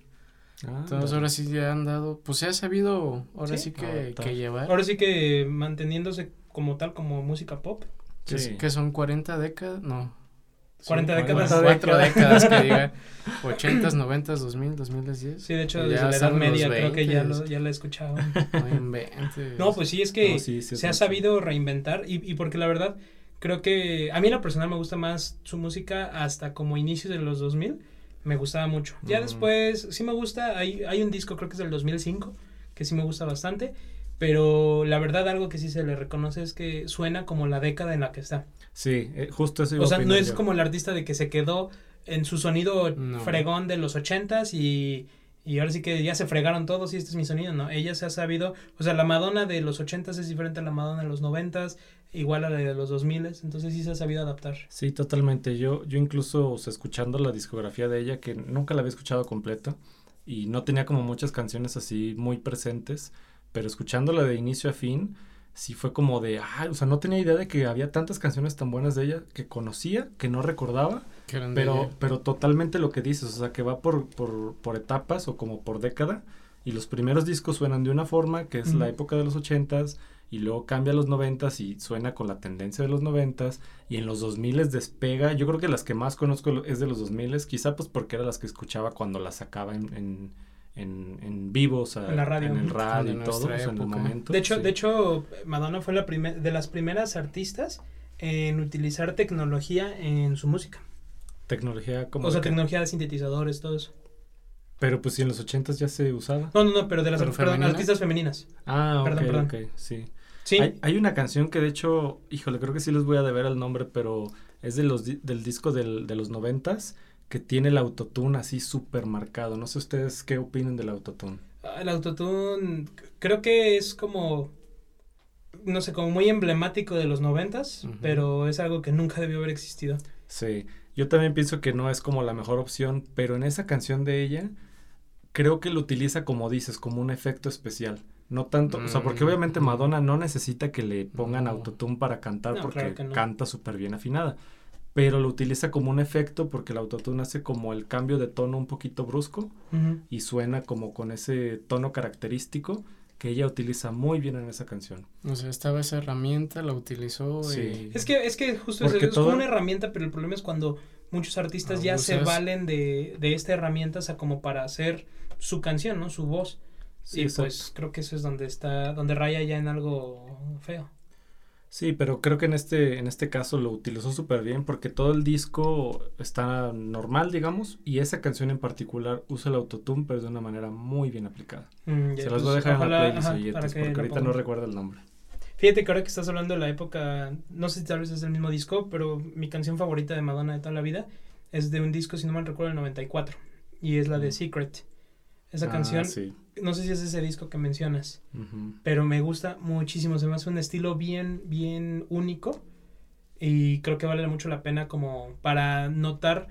Ah, Entonces ahora sí ya han dado, pues se ha sabido ahora Sí. sí, que, que llevar. Ahora sí que manteniéndose como tal, como música pop. que, es- Sí. que son 40 décadas, no. 40 Son décadas. Cuatro décadas que diga. 80s, 90s, 2000, 2010. Sí, de hecho, desde la Edad Media creo que ya 20s. lo, ya la he escuchado. No. No, pues sí, es que No, sí, sí es se ha sabido reinventar y, y porque la verdad creo que a mí en lo personal me gusta más su música hasta como inicios de los 2000, me gustaba mucho. Ya después sí me gusta, hay, hay un disco creo que es del 2005 que sí me gusta bastante, pero la verdad algo que sí se le reconoce es que suena como la década en la que está. Sí, eh, justo eso O sea, no es yo. como el artista de que se quedó en su sonido No. fregón de los ochentas y, y ahora sí que ya se fregaron todos y este es mi sonido, ¿no? Ella se ha sabido, o sea, la Madonna de los 80 es diferente a la Madonna de los 90 igual a la de los 2000 entonces sí se ha sabido adaptar. Sí, totalmente. Yo, yo incluso, o sea, escuchando la discografía de ella, que nunca la había escuchado completa y no tenía como muchas canciones así muy presentes, pero escuchándola de inicio a fin, sí fue como de, ah, o sea, no tenía idea de que había tantas canciones tan buenas de ella que conocía, que no recordaba, pero, pero totalmente lo que dices, o sea, que va por, por, por etapas o como por década, y los primeros discos suenan de una forma, que es la época de los ochentas, y luego cambia a los noventas y suena con la tendencia de los noventas, y en los dos miles despega, yo creo que las que más conozco es de los dos miles, quizá pues porque eran las que escuchaba cuando las sacaba en en, en vivo, o sea, en, la radio, en el radio y todo, en el momento. De hecho, de hecho, Madonna fue la de las primeras artistas en utilizar tecnología en su música. Tecnología como... O sea, tecnología de sintetizadores, todo eso. Pero pues si en los ochentas ya se usaba. No, no, no, pero de las artistas femeninas. Ah, ok, perdón, ok, sí. Sí. Hay, hay, una canción que de hecho, híjole, creo que sí les voy a deber el nombre, pero es de los del disco del, de los noventas que tiene el autotune así súper marcado. No sé ustedes qué opinan del autotune. Ah, el autotune creo que es como, no sé, como muy emblemático de los noventas, pero es algo que nunca debió haber existido. Sí, yo también pienso que no es como la mejor opción, pero en esa canción de ella creo que lo utiliza como dices, como un efecto especial. No tanto, o sea, porque mm, obviamente Madonna no necesita que le pongan autotune para cantar porque canta súper bien afinada pero lo utiliza como un efecto porque el autotune hace como el cambio de tono un poquito brusco y suena como con ese tono característico que ella utiliza muy bien en esa canción. O sea, estaba esa herramienta, la utilizó. Sí. Es que es que justo es, es como una herramienta, pero el problema es cuando muchos artistas ya se valen de, de esta herramienta, o sea, como para hacer su canción, ¿no? Su voz. Sí, y pues creo que eso es donde está, donde raya ya en algo feo. Sí, pero creo que en este, en este caso lo utilizó súper bien porque todo el disco está normal, digamos, y esa canción en particular usa el autotune, pero de una manera muy bien aplicada. Mm, Se las voy a dejar en la playlist porque ahorita no recuerdo el nombre. Fíjate que ahora que estás hablando de la época, no sé si tal vez es el mismo disco, pero mi canción favorita de Madonna de toda la vida es de un disco, si no mal recuerdo, el 94, y es la de mm. Secret. Esa ah, canción no sé si es ese disco que mencionas, pero me gusta muchísimo, se me hace un estilo bien, bien único y creo que vale mucho la pena como para notar,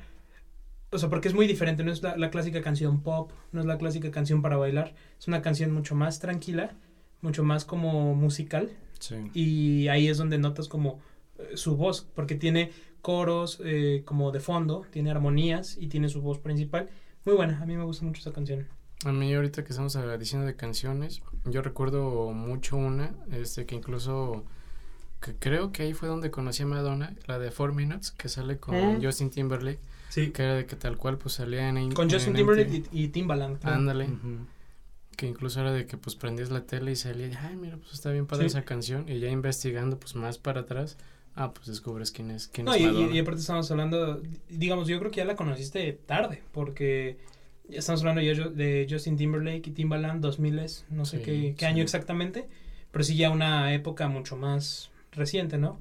o sea, porque es muy diferente, no es la, clásica canción pop, no es la clásica canción para bailar, es una canción mucho más tranquila, mucho más como musical y ahí es donde notas como eh, su voz, porque tiene coros eh, como de fondo, tiene armonías y tiene su voz principal. Muy buena, a mí me gusta mucho esa canción. A mí ahorita que estamos diciendo de canciones, yo recuerdo mucho una, este que incluso que creo que ahí fue donde conocí a Madonna, la de Four Minutes, que sale con mm. Justin Timberlake. Sí. Que era de que tal cual pues salía en Con Justin Timberlake y, Timbaland. Ándale. Que incluso era de que pues prendías la tele y salía, ay mira, pues está bien padre esa canción. Y ya investigando pues más para atrás, ah, pues descubres quién es, quién es Madonna. Y, y aparte estamos hablando, digamos, yo creo que ya la conociste tarde, porque ya estamos hablando ya de Justin Timberlake y Timbaland 2000, no sé qué, qué año exactamente, pero sí ya una época mucho más reciente, ¿no?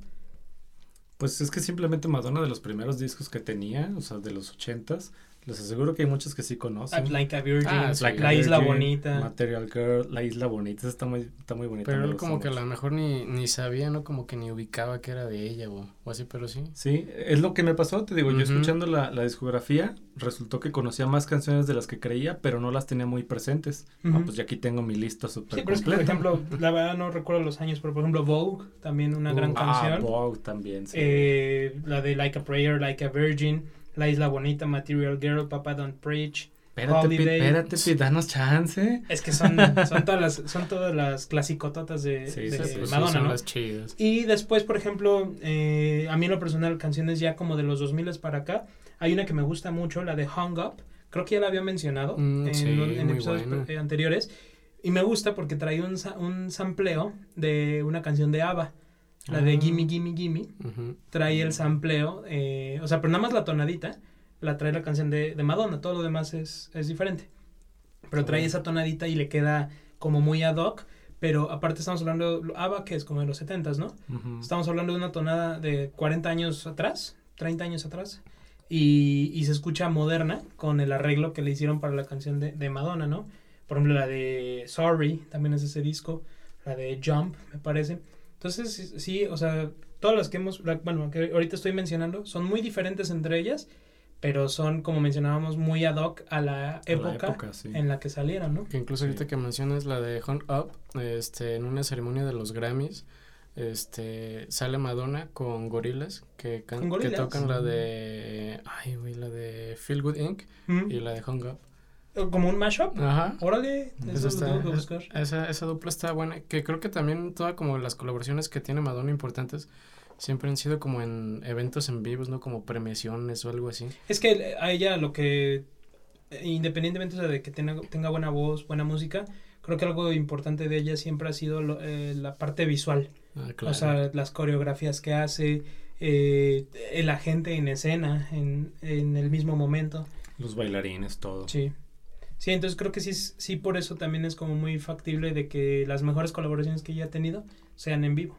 Pues es que simplemente Madonna de los primeros discos que tenía, o sea, de los ochentas, les aseguro que hay muchos que sí conocen. Ah, like a Virgin, ah, La Isla Bonita. Material Girl, La Isla Bonita, está muy, está muy bonita. Pero él como que a lo mejor ni, ni sabía, ¿no? Como que ni ubicaba que era de ella o, o así, pero sí. Sí, es lo que me pasó, te digo, yo escuchando la, la, discografía, resultó que conocía más canciones de las que creía, pero no las tenía muy presentes. Ah, pues ya aquí tengo mi lista súper sí, pero por ejemplo, la verdad no recuerdo los años, pero por ejemplo Vogue, también una gran ah, canción. Ah, Vogue también, sí. Eh, la de Like a Prayer, Like a Virgin. La Isla Bonita, Material Girl, Papa Don't Preach. Espérate, Holiday. espérate, Pete, danos chance. Es que son, son todas las, son todas las clasicototas de, de Madonna, ¿no? Las chidas. Y después, por ejemplo, eh, a mí en lo personal, canciones ya como de los 2000 para acá, hay una que me gusta mucho, la de Hung Up. Creo que ya la había mencionado mm, en, episodios anteriores. Y me gusta porque trae un, un sampleo de una canción de ABBA. La de Gimme, Gimme, Gimme. Trae el sampleo. Eh, o sea, pero nada más la tonadita. La trae la canción de, de Madonna. Todo lo demás es, es diferente. Pero trae esa tonadita y le queda como muy ad hoc. Pero aparte estamos hablando de ABBA, que es como de los 70 ¿no? Estamos hablando de una tonada de 40 años atrás, 30 años atrás. y, y se escucha moderna con el arreglo que le hicieron para la canción de, de Madonna, ¿no? Por ejemplo, la de Sorry, también es ese disco, la de Jump, me parece. Entonces, sí- o sea, todas las que hemos, bueno, que ahorita estoy mencionando, son muy diferentes entre ellas, pero son, como mencionábamos, muy ad hoc a la A época, la época, sí. en la que salieron, ¿no? Que incluso Sí. ahorita que mencionas la de Hunt Up, este, en una ceremonia de los Grammys, este, sale Madonna con Gorillaz, que, can- ¿Con que tocan la de, ay, güey, la de Feel Good Inc. Mm. y la de Hung Up. Como un mashup. Ajá. Órale, Esa eso lo está- tengo que es- buscar. esa, esa dupla está buena, que creo que también todas como las colaboraciones que tiene Madonna importantes siempre han sido como en eventos en vivos, ¿no? Como premiaciones o algo así. Es que a ella lo que, eh, independientemente de que tenga, tenga buena voz, buena música, creo que algo importante de ella siempre ha sido lo- eh, la parte visual. Ah, claro. O sea, las coreografías que hace, eh, el agente en escena, en, en el mismo momento. Los bailarines, todo. Sí. Sí, entonces creo que sí, sí por eso también es como muy factible de que las mejores colaboraciones que ella ha tenido sean en vivo,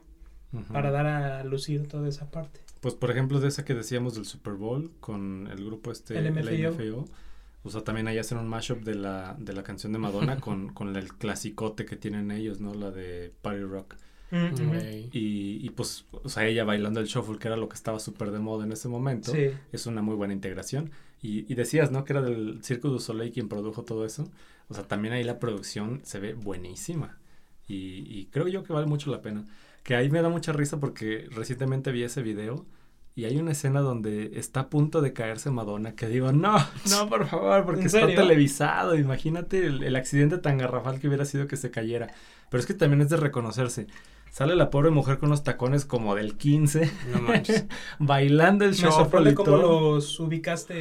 para dar a lucir toda esa parte. Pues por ejemplo de esa que decíamos del Super Bowl con el grupo este El MFAO. MFAO, O sea, también ahí hacen un mashup de la, de la canción de Madonna con, con el clasicote que tienen ellos, ¿no? La de Party Rock. Mm. Y, y pues, o sea, ella bailando el shuffle, que era lo que estaba súper de moda en ese momento. Sí. Es una muy buena integración. Y, y decías, ¿no? Que era del Circo du Soleil quien produjo todo eso. O sea, también ahí la producción se ve buenísima. Y, y creo yo que vale mucho la pena. Que ahí me da mucha risa porque recientemente vi ese video y hay una escena donde está a punto de caerse Madonna que digo, no, no, por favor, porque ¿En está serio? televisado. Imagínate el, el accidente tan garrafal que hubiera sido que se cayera. Pero es que también es de reconocerse. Sale la pobre mujer con unos tacones como del 15, No manches. bailando el Me show. sorprende cómo los ubicaste,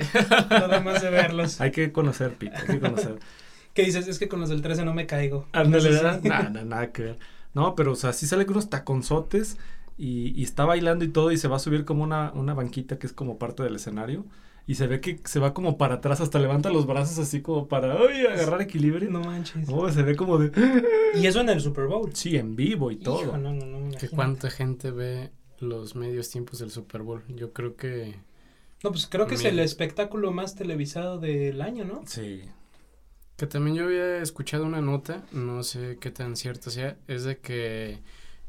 nada más de verlos. Hay que conocer, Pete, hay que conocer. ¿Qué dices? Es que con los del 13 no me caigo. Ándale, Eso sí. ¿verdad? Nada, nada, nada que ver. No, pero o sea, sí sale con unos taconzotes y, y está bailando y todo y se va a subir como una, una banquita que es como parte del escenario y se ve que se va como para atrás, hasta levanta los brazos así como para ay, agarrar equilibrio. No manches. Oh, se ve como de... Y eso en el Super Bowl. Sí, en vivo y todo. No, no, no, me que cuánta gente ve los medios tiempos del Super Bowl. Yo creo que No, pues creo que es el espectáculo más televisado del año, ¿no? Sí. Que también yo había escuchado una nota, no sé qué tan cierta sea, es de que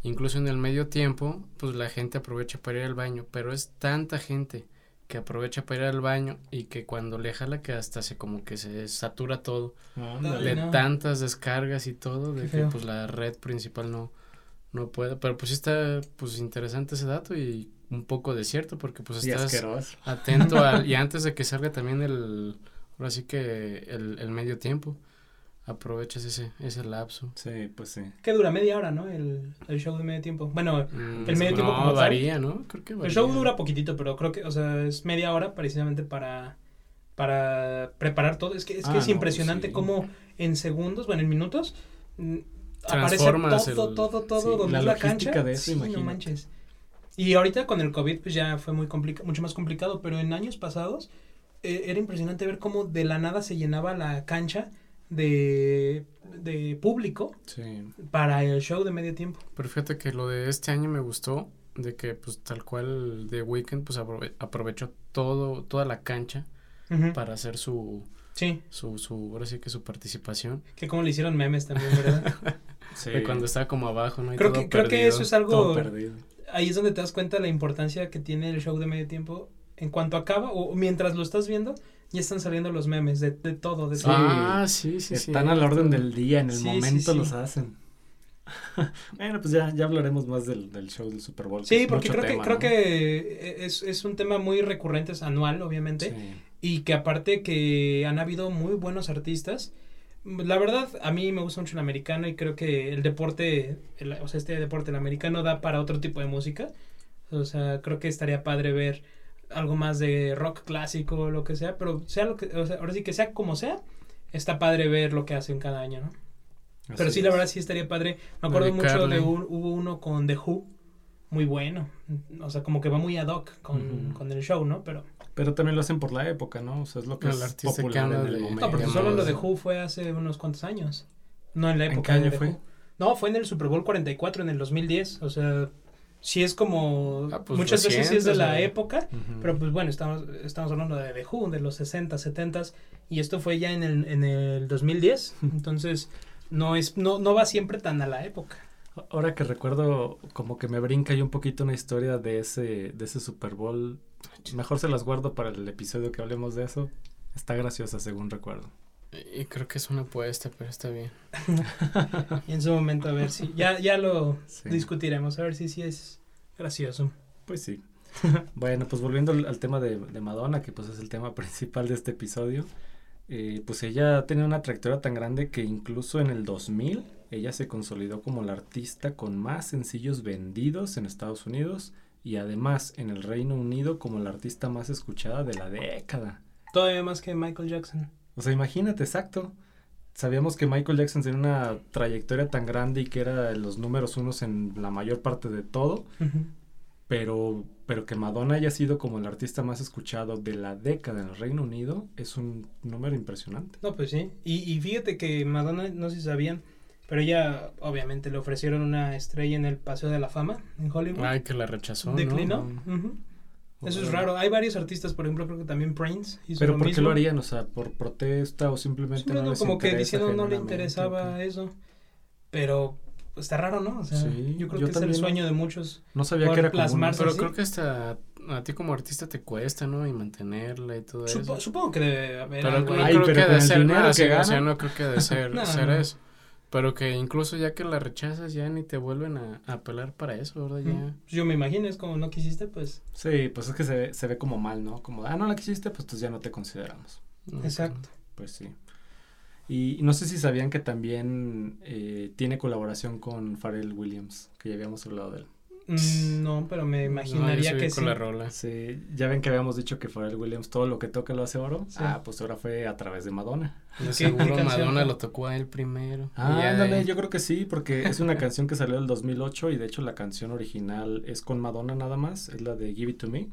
incluso en el medio tiempo, pues la gente aprovecha para ir al baño, pero es tanta gente que aprovecha para ir al baño y que cuando le jala que hasta se como que se satura todo Ándale. de no. tantas descargas y todo, de Qué que feo. pues la red principal no no puede, pero pues está pues interesante ese dato y un poco de cierto porque pues Y estás asqueroso. atento al, y antes de que salga también el ahora sí que el, el medio tiempo aprovechas ese ese lapso Sí, pues sí. Que dura media hora, ¿no? El, el show de medio tiempo. Bueno, Mm, El medio tiempo no como tal. varía no creo que el show dura poquitito, pero creo que, o sea, es media hora precisamente para, para preparar todo. Es que es, que Ah, es no, impresionante sí. cómo en segundos, bueno, en minutos, mm, aparece todo, el- todo, todo, sí, donde la es la cancha. de eso, sí, no manches. Y ahorita con el COVID, pues ya fue muy complicado, mucho más complicado, pero en años pasados eh, era impresionante ver cómo de la nada se llenaba la cancha de, de público Sí. para el show de medio tiempo. pero fíjate que lo de este año me gustó de que pues tal cual de Weekend pues aprove- aprovechó todo toda la cancha para hacer su Sí, su su ahora sí que su participación que como le hicieron memes también, ¿verdad? Sí. de cuando estaba como abajo no Y creo todo que, creo que eso es algo ahí es donde te das cuenta la importancia que tiene el show de medio tiempo. En cuanto acaba, o mientras lo estás viendo, ya están saliendo los memes de, de todo, de Sí. todo. ah sí sí sí Están a la orden del día, en el Sí, sí, momento sí. los hacen. bueno, pues ya, ya hablaremos más del, del show del Super Bowl. Sí, porque creo tema, que, creo que es, es un tema muy recurrente, es anual, obviamente, Sí. y que aparte que han habido muy buenos artistas. La verdad, a mí me gusta mucho el americano y creo que el deporte, el- o sea, este deporte, el americano, da para otro tipo de música. O sea, creo que estaría padre ver algo más de rock clásico o lo que sea, pero sea lo que, o sea, ahora sí que sea como sea, está padre ver lo que hacen cada año, ¿no? Pero sí, la verdad sí estaría padre. Me acuerdo mucho de un, hubo uno con The Who, muy bueno. O sea, como que va muy ad hoc con, con el show, ¿no? Pero Pero también lo hacen por la época, ¿no? O sea, es lo que El es popular en el de- momento. No, porque solo lo de Who fue hace unos cuantos años. No en la ¿En época qué de año fue? Who. No, fue en el Super Bowl 44, en el 2010. O sea, sí es como, Ah, pues muchas veces sí es de la época, pero pues bueno, estamos, estamos hablando de The Who, de los 60, 70 y esto fue ya en el, en el 2010, entonces no es no, no va siempre tan a la época. Ahora que recuerdo, como que me brinca ahí un poquito una historia de ese, de ese Super Bowl. Mejor se las guardo para el episodio que hablemos de eso. Está graciosa, según recuerdo. Y creo que es una apuesta, pero está bien. Y en su momento a ver si, ya, ya lo Sí. discutiremos, a ver si sí es gracioso. Pues sí. bueno, pues volviendo al, al tema de, de Madonna, que pues es el tema principal de este episodio. eh, pues ella ha tenido una trayectoria tan grande que incluso en el 2000 ella se consolidó como la artista con más sencillos vendidos en Estados Unidos y además en el Reino Unido como la artista más escuchada de la década. Todavía más que Michael Jackson. O sea, imagínate, exacto. Sabíamos que Michael Jackson tenía una trayectoria tan grande y que era los números unos en la mayor parte de todo, pero, pero que Madonna haya sido como el artista más escuchado de la década en el Reino Unido es un número impresionante. No, pues sí. Y, y fíjate que Madonna, no sé si sabían, pero ella obviamente le ofrecieron una estrella en el Paseo de la Fama en Hollywood. Ay, que la rechazó, Declinó. ¿no? Eso es raro. Hay varios artistas, por ejemplo, creo que también Prince hizo Pero lo ¿por qué mismo. lo harían? O sea, ¿por protesta o simplemente Sí, no no, les como que diciendo no le interesaba o qué? eso. Pero pues, está raro, ¿no? O sea, Sí, yo creo yo que es el sueño de muchos. No sabía que era plasmarse. Pero ¿sí? creo que hasta a ti como artista te cuesta, ¿no? Y mantenerla y todo Supo- eso. supongo que debe haber Pero algo no. Ay, creo pero que de ser dinero nada, que sí, o gana. sea, no creo que de ser, No, ser no. eso. Pero que incluso ya que la rechazas ya ni te vuelven a, a apelar para eso, ¿verdad? Ya. Mm, Yo me imagino, es como no quisiste, pues. Sí, pues es que se ve, se ve como mal, ¿no? Como, ah, no la quisiste, pues entonces ya no te consideramos. No, Exacto. Pues sí. Y no sé si sabían que también eh, tiene colaboración con Pharrell Williams, que ya habíamos hablado de él. Mm, no, pero me No, yo imaginaría soy que con sí. la rola. Sí, ya ven que habíamos dicho que Pharrell Williams todo lo que toca lo hace oro. Sí. Ah, pues ahora fue a través de Madonna. Seguro canción Madonna lo tocó a él primero. Ah, ándale, yo creo que sí, porque es una canción que salió del 2008 y de hecho la canción original es con Madonna nada más, es la de Give It To Me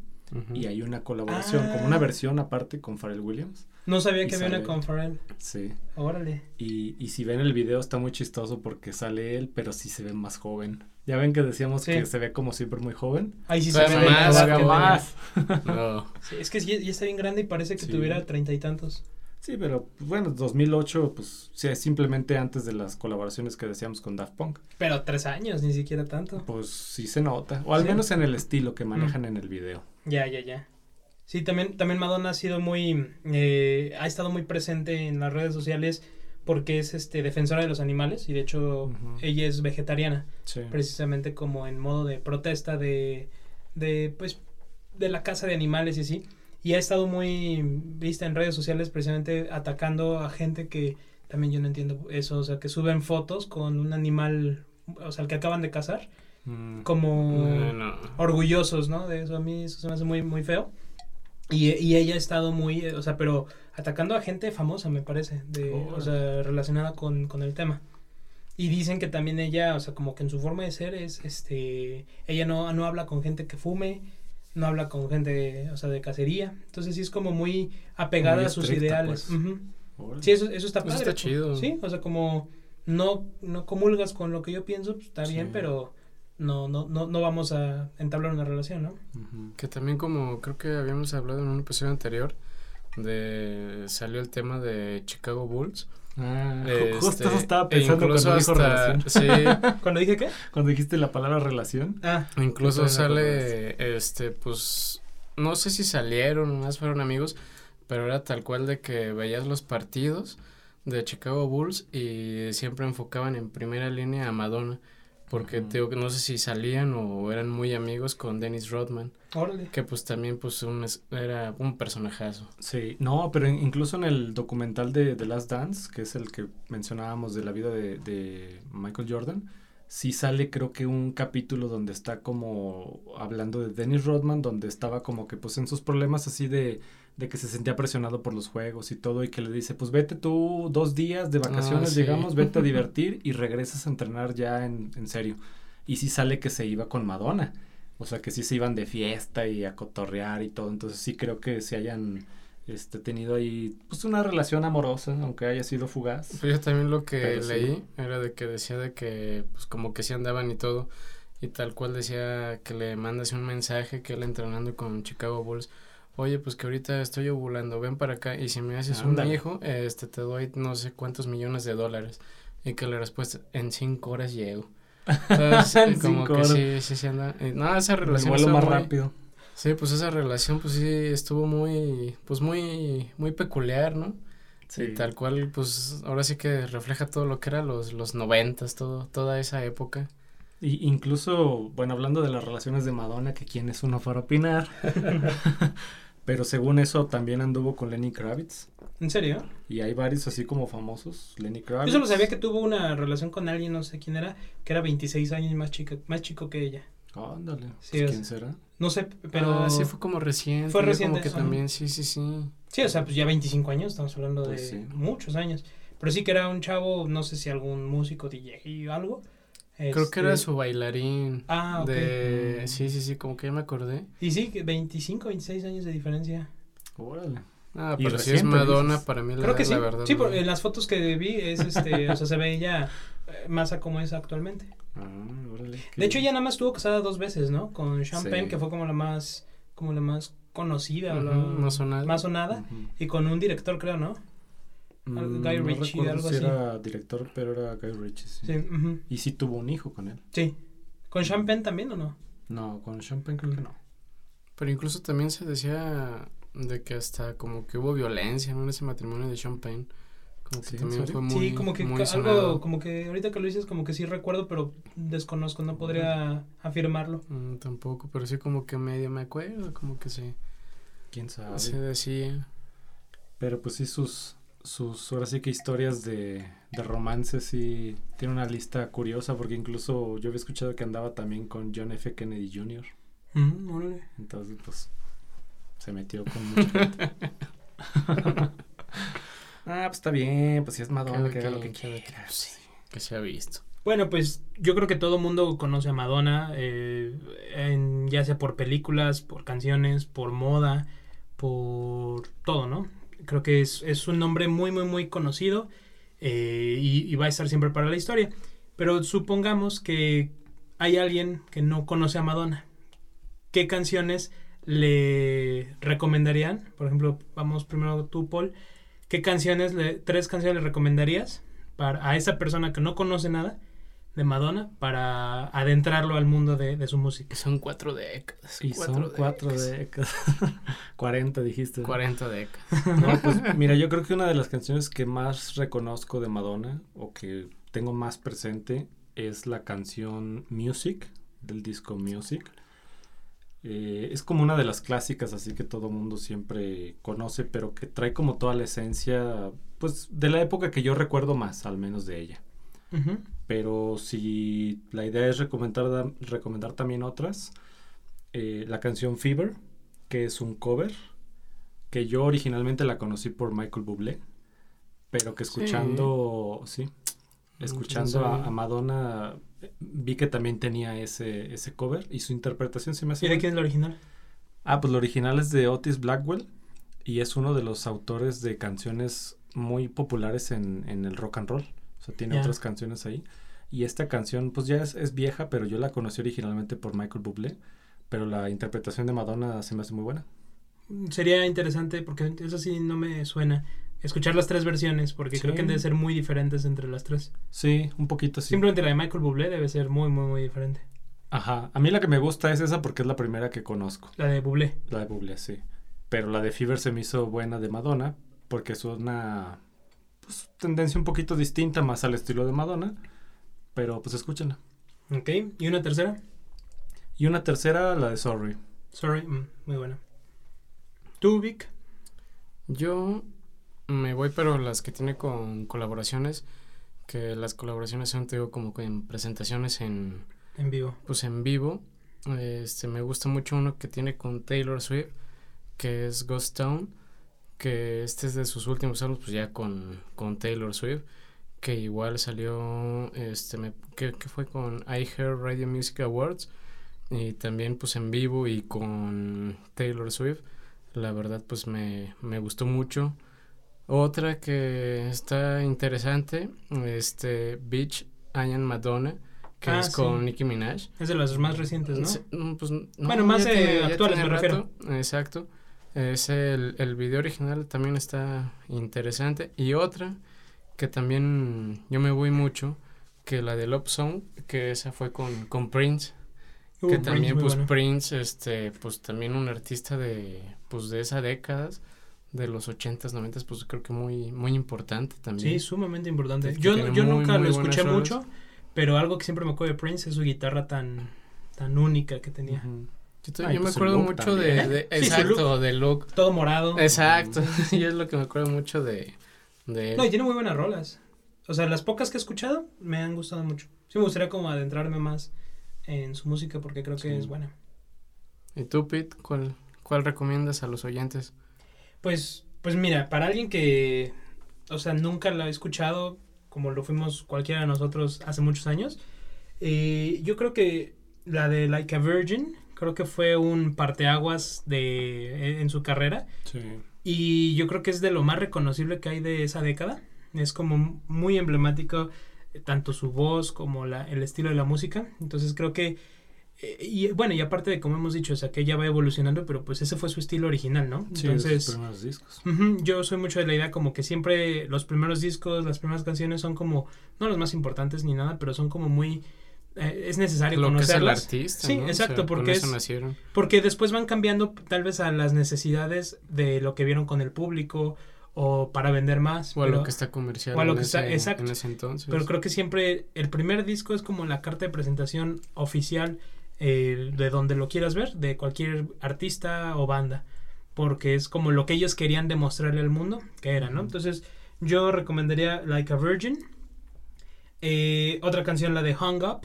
y hay una colaboración, Ah. como una versión aparte con Pharrell Williams. No sabía que había una con Pharrell. Sí. Órale. Y, y si ven el video está muy chistoso porque sale él, pero sí se ve más joven. Ya ven que decíamos Sí. que se ve como siempre muy joven. Ahí sí se Todavía ve más, joven. más. No. Sí, es que ya, ya está bien grande y parece que Sí. tuviera treinta y tantos. Sí, pero pues, bueno, 2008, pues sí, es simplemente antes de las colaboraciones que decíamos con Daft Punk. Pero tres años, ni siquiera tanto. Pues sí se nota, o al Sí. menos en el estilo que manejan en el video. Ya, ya, ya. Sí, también, también Madonna ha sido muy, eh, ha estado muy presente en las redes sociales porque es este defensora de los animales y de hecho Ujú. ella es vegetariana, Sí. precisamente como en modo de protesta de, de pues de la caza de animales y así. Y ha estado muy vista en redes sociales precisamente atacando a gente que también yo no entiendo eso, o sea, que suben fotos con un animal, o sea, el que acaban de cazar, Mm, como No, no. orgullosos, ¿no? De eso a mí eso se me hace muy, muy feo. Y, y ella ha estado muy, eh, o sea, pero atacando a gente famosa, me parece, de, o Órale. sea, relacionada con, con el tema. Y dicen que también ella, o sea, como que en su forma de ser es, este, ella no, no habla con gente que fume, no habla con gente, o sea, de cacería. Entonces sí es como muy apegada Muy a sus estricta, ideales. pues. Ujú. órale. Sí, eso, eso está Eso padre. está pues. chido. Sí, o sea, como no, no comulgas con lo que yo pienso, pues está Sí. bien, pero no, no, no, no vamos a entablar una relación, ¿no? Ujú. Que también como creo que habíamos hablado en un episodio anterior de salió el tema de Chicago Bulls. Ah, Este, justo eso estaba pensando incluso cuando dijo hasta- relación. Sí, ¿Cuando dije qué? Cuando dijiste la palabra relación. Ah, incluso sale este pues no sé si salieron o más fueron amigos, pero era tal cual de que veías los partidos de Chicago Bulls y siempre enfocaban en primera línea a Madonna. Porque te digo que no sé si salían o eran muy amigos con Dennis Rodman, órale. que pues también pues un, es- era un personajazo. Sí, no, pero in- incluso en el documental de The Last Dance, que es el que mencionábamos de la vida de, de Michael Jordan, sí sale creo que un capítulo donde está como hablando de Dennis Rodman, donde estaba como que pues en sus problemas así de, de que se sentía presionado por los juegos y todo y que le dice pues vete tú dos días de vacaciones, sí. digamos, vete a divertir y regresas a entrenar ya en, en serio. Y sí sale que se iba con Madonna. O sea que sí se iban de fiesta y a cotorrear y todo. Entonces sí creo que se hayan este, tenido ahí pues una relación amorosa, aunque haya sido fugaz. Pues yo también lo que sí. leí era de que decía de que pues como que sí andaban y todo y tal cual decía que le mandas un mensaje que él entrenando con Chicago Bulls. Oye, pues que ahorita estoy ovulando, ven para acá y si me haces un hijo, este te doy no sé cuántos millones de dólares. Y que la respuesta, en cinco horas llego. Entonces, En como cinco que horas. sí, sí, sí anda. eh, No, esa relación vuelo más muy- rápido. Sí, pues esa relación pues sí estuvo muy, pues muy, muy peculiar, ¿no? Y tal cual, pues ahora sí que refleja todo lo que era los, los noventas, todo, toda esa época. Y incluso, bueno, hablando de las relaciones de Madonna, que quién es uno para opinar. Pero según eso también anduvo con Lenny Kravitz. ¿En serio? Y hay varios así como famosos. Lenny Kravitz. Yo solo sabía que tuvo una relación con alguien, no sé quién era, que era 26 años más chica, más chico que ella. Ándale. Sí, pues, es- ¿Quién será? No sé, pero... Ah, sí fue como reciente. Fue reciente, Como que también, sí, sí, sí. Sí, o sea, pues ya 25 años, estamos hablando de Pues sí. muchos años. Pero sí que era un chavo, no sé si algún músico, DJ o algo. Creo que era Este, su bailarín. Ah, ok. De... Mm. Sí, sí, sí, como que ya me acordé. Y sí, que 25, 26 años de diferencia. Órale. Ah, pero si es Madonna, dices. para mí la, Creo que sí. la verdad. sí, no. por- en las fotos que vi es este, o sea, se ve ella eh, más a como es actualmente. Ah, órale. qué De hecho, ella nada más estuvo casada dos veces, ¿no? Con Champagne, Sí. que fue como la más, como la más conocida, o la más sonada. más sonada. Y con un director, creo, ¿no? Mm, Guy no Ritchie, recuerdo algo si así. era director, pero era Guy Ritchie, sí. Sí, Y sí tuvo un hijo con él. sí. ¿Con Champagne también o no? No, con Champagne creo que no. Pero incluso también se decía de que hasta como que hubo violencia ¿no? en ese matrimonio de Champagne. Como que Sí, ¿en también fue muy, sí, como que muy ca- sonado. algo, como que ahorita que lo dices, como que sí recuerdo, pero desconozco, no podría afirmarlo. Mm, tampoco, pero sí como que medio me acuerdo, como que se, ¿Quién sabe? se decía. Pero pues sí, sus, sus, ahora sí que historias de, de romance sí tiene una lista curiosa porque incluso yo había escuchado que andaba también con John F. Kennedy Jr. Mm, órale. Entonces pues se metió con mucha gente. ah, pues está bien, pues si es Madonna, que haga lo que quiera. quien, sí, que se ha visto. Bueno, pues yo creo que todo mundo conoce a Madonna, eh, en- ya sea por películas, por canciones, por moda, por todo, ¿no? Creo que es, es un nombre muy, muy, muy conocido eh, y, va a estar siempre para la historia. Pero supongamos que hay alguien que no conoce a Madonna. ¿Qué canciones le recomendarían? Por ejemplo, vamos primero tú, Paul. ¿Qué canciones, tres canciones le recomendarías para, a esa persona que no conoce nada de Madonna para adentrarlo al mundo de, de su música? Son cuatro décadas. Y son cuatro décadas. 40 dijiste. ¿no? 40 décadas. No, pues mira, yo creo que una de las canciones que más reconozco de Madonna o que tengo más presente es la canción Music del disco Music. Eh, es como una de las clásicas, así que todo mundo siempre conoce, pero que trae como toda la esencia, pues de la época que yo recuerdo más, al menos de ella. Ujú. Pero si la idea es recomendar, recomendar también otras, eh, la canción Fever, que es un cover, que yo originalmente la conocí por Michael Bublé, pero que escuchando, sí, escuchando a, a Madonna, eh, vi que también tenía ese, ese cover y su interpretación se me hace... ¿Y de quién es la original? Ah, pues la original es de Otis Blackwell y es uno de los autores de canciones muy populares en, en el rock and roll. O sea, tiene otras canciones ahí. Y esta canción, pues ya es, es vieja, pero yo la conocí originalmente por Michael Bublé. Pero la interpretación de Madonna se me hace muy buena. Sería interesante, porque eso sí no me suena, escuchar las tres versiones, porque Sí. creo que han de ser muy diferentes entre las tres. Sí, un poquito sí. Simplemente la de Michael Bublé debe ser muy, muy, muy diferente. Ajá. A mí la que me gusta es esa porque es la primera que conozco. La de Bublé. La de Bublé, sí. Pero la de Fever se me hizo buena de Madonna porque es una pues, tendencia un poquito distinta más al estilo de Madonna. Pero pues escúchenla. Ok. ¿Y una tercera? Y una tercera, la de Sorry. Sorry. mm, muy buena. ¿Tú, Vic? Yo me voy, pero las que tiene con colaboraciones, que las colaboraciones son, te digo, como que en presentaciones en, En vivo. pues en vivo. Este, me gusta mucho uno que tiene con Taylor Swift, que es Ghost Town, que este es de sus últimos álbumes, pues ya con, con Taylor Swift, que igual salió, este, me, que, que fue con I Hear Radio Music Awards, y también pues en vivo y con Taylor Swift, la verdad pues me, me gustó mucho. Otra que está interesante, este, Beach, I Am Madonna, que Ah, es sí. con Nicki Minaj. Es de las más recientes, ¿no? Mm, pues, no, Bueno, más, ya eh, actuales, me rato. Exacto. Es el, el video original también está interesante. Y otra que también yo me voy mucho, que la de Love Song, que esa fue con, con Prince. Uh, que Prince, también pues bueno. Prince, este, pues también un artista de, pues de esa década, de los ochentas, noventas, pues creo que muy, muy importante también. Sí, sumamente importante. Que Yo, yo muy, nunca muy lo escuché mucho, pero algo que siempre me acuerdo de Prince es su guitarra tan, tan única que tenía. Yo, te- Ay, yo me pues acuerdo mucho también. de, de- Sí, exacto, del look. Todo morado. Exacto, y es lo que me acuerdo mucho de, de. No, y tiene muy buenas rolas. O sea, las pocas que he escuchado me han gustado mucho. Sí me gustaría como adentrarme más en su música porque creo que Sí. es buena. ¿Y tú, Pete, cuál, cuál recomiendas a los oyentes? Pues, pues mira, para alguien que, o sea, nunca la he escuchado, como lo fuimos cualquiera de nosotros hace muchos años, eh, yo creo que la de Like a Virgin, creo que fue un parteaguas de, en su carrera. Sí. Y yo creo que es de lo más reconocible que hay de esa década. Es como muy emblemático eh, tanto su voz como la, el estilo de la música. Entonces creo que... eh, y bueno, y aparte de como hemos dicho, o sea, que ella va evolucionando, pero pues ese fue su estilo original, ¿no? Sí, de sus Entonces... primeros discos. Yo soy mucho de la idea como que siempre los primeros discos, las primeras canciones son como, no los más importantes ni nada, pero son como muy, eh, es necesario Lo que es el conocerlas. artista, Sí, ¿no? O exacto, sea, porque es- nacieron. Porque después van cambiando tal vez a las necesidades de lo que vieron con el público o para vender más. O a pero, lo que está comercial o a lo en, que está- exacto. en ese entonces. pero creo que siempre el primer disco es como la carta de presentación oficial eh, de donde lo quieras ver, de cualquier artista o banda. Porque es como lo que ellos querían demostrarle al mundo que era, ¿no? Entonces yo recomendaría Like a Virgin. Eh, otra canción, la de Hung Up,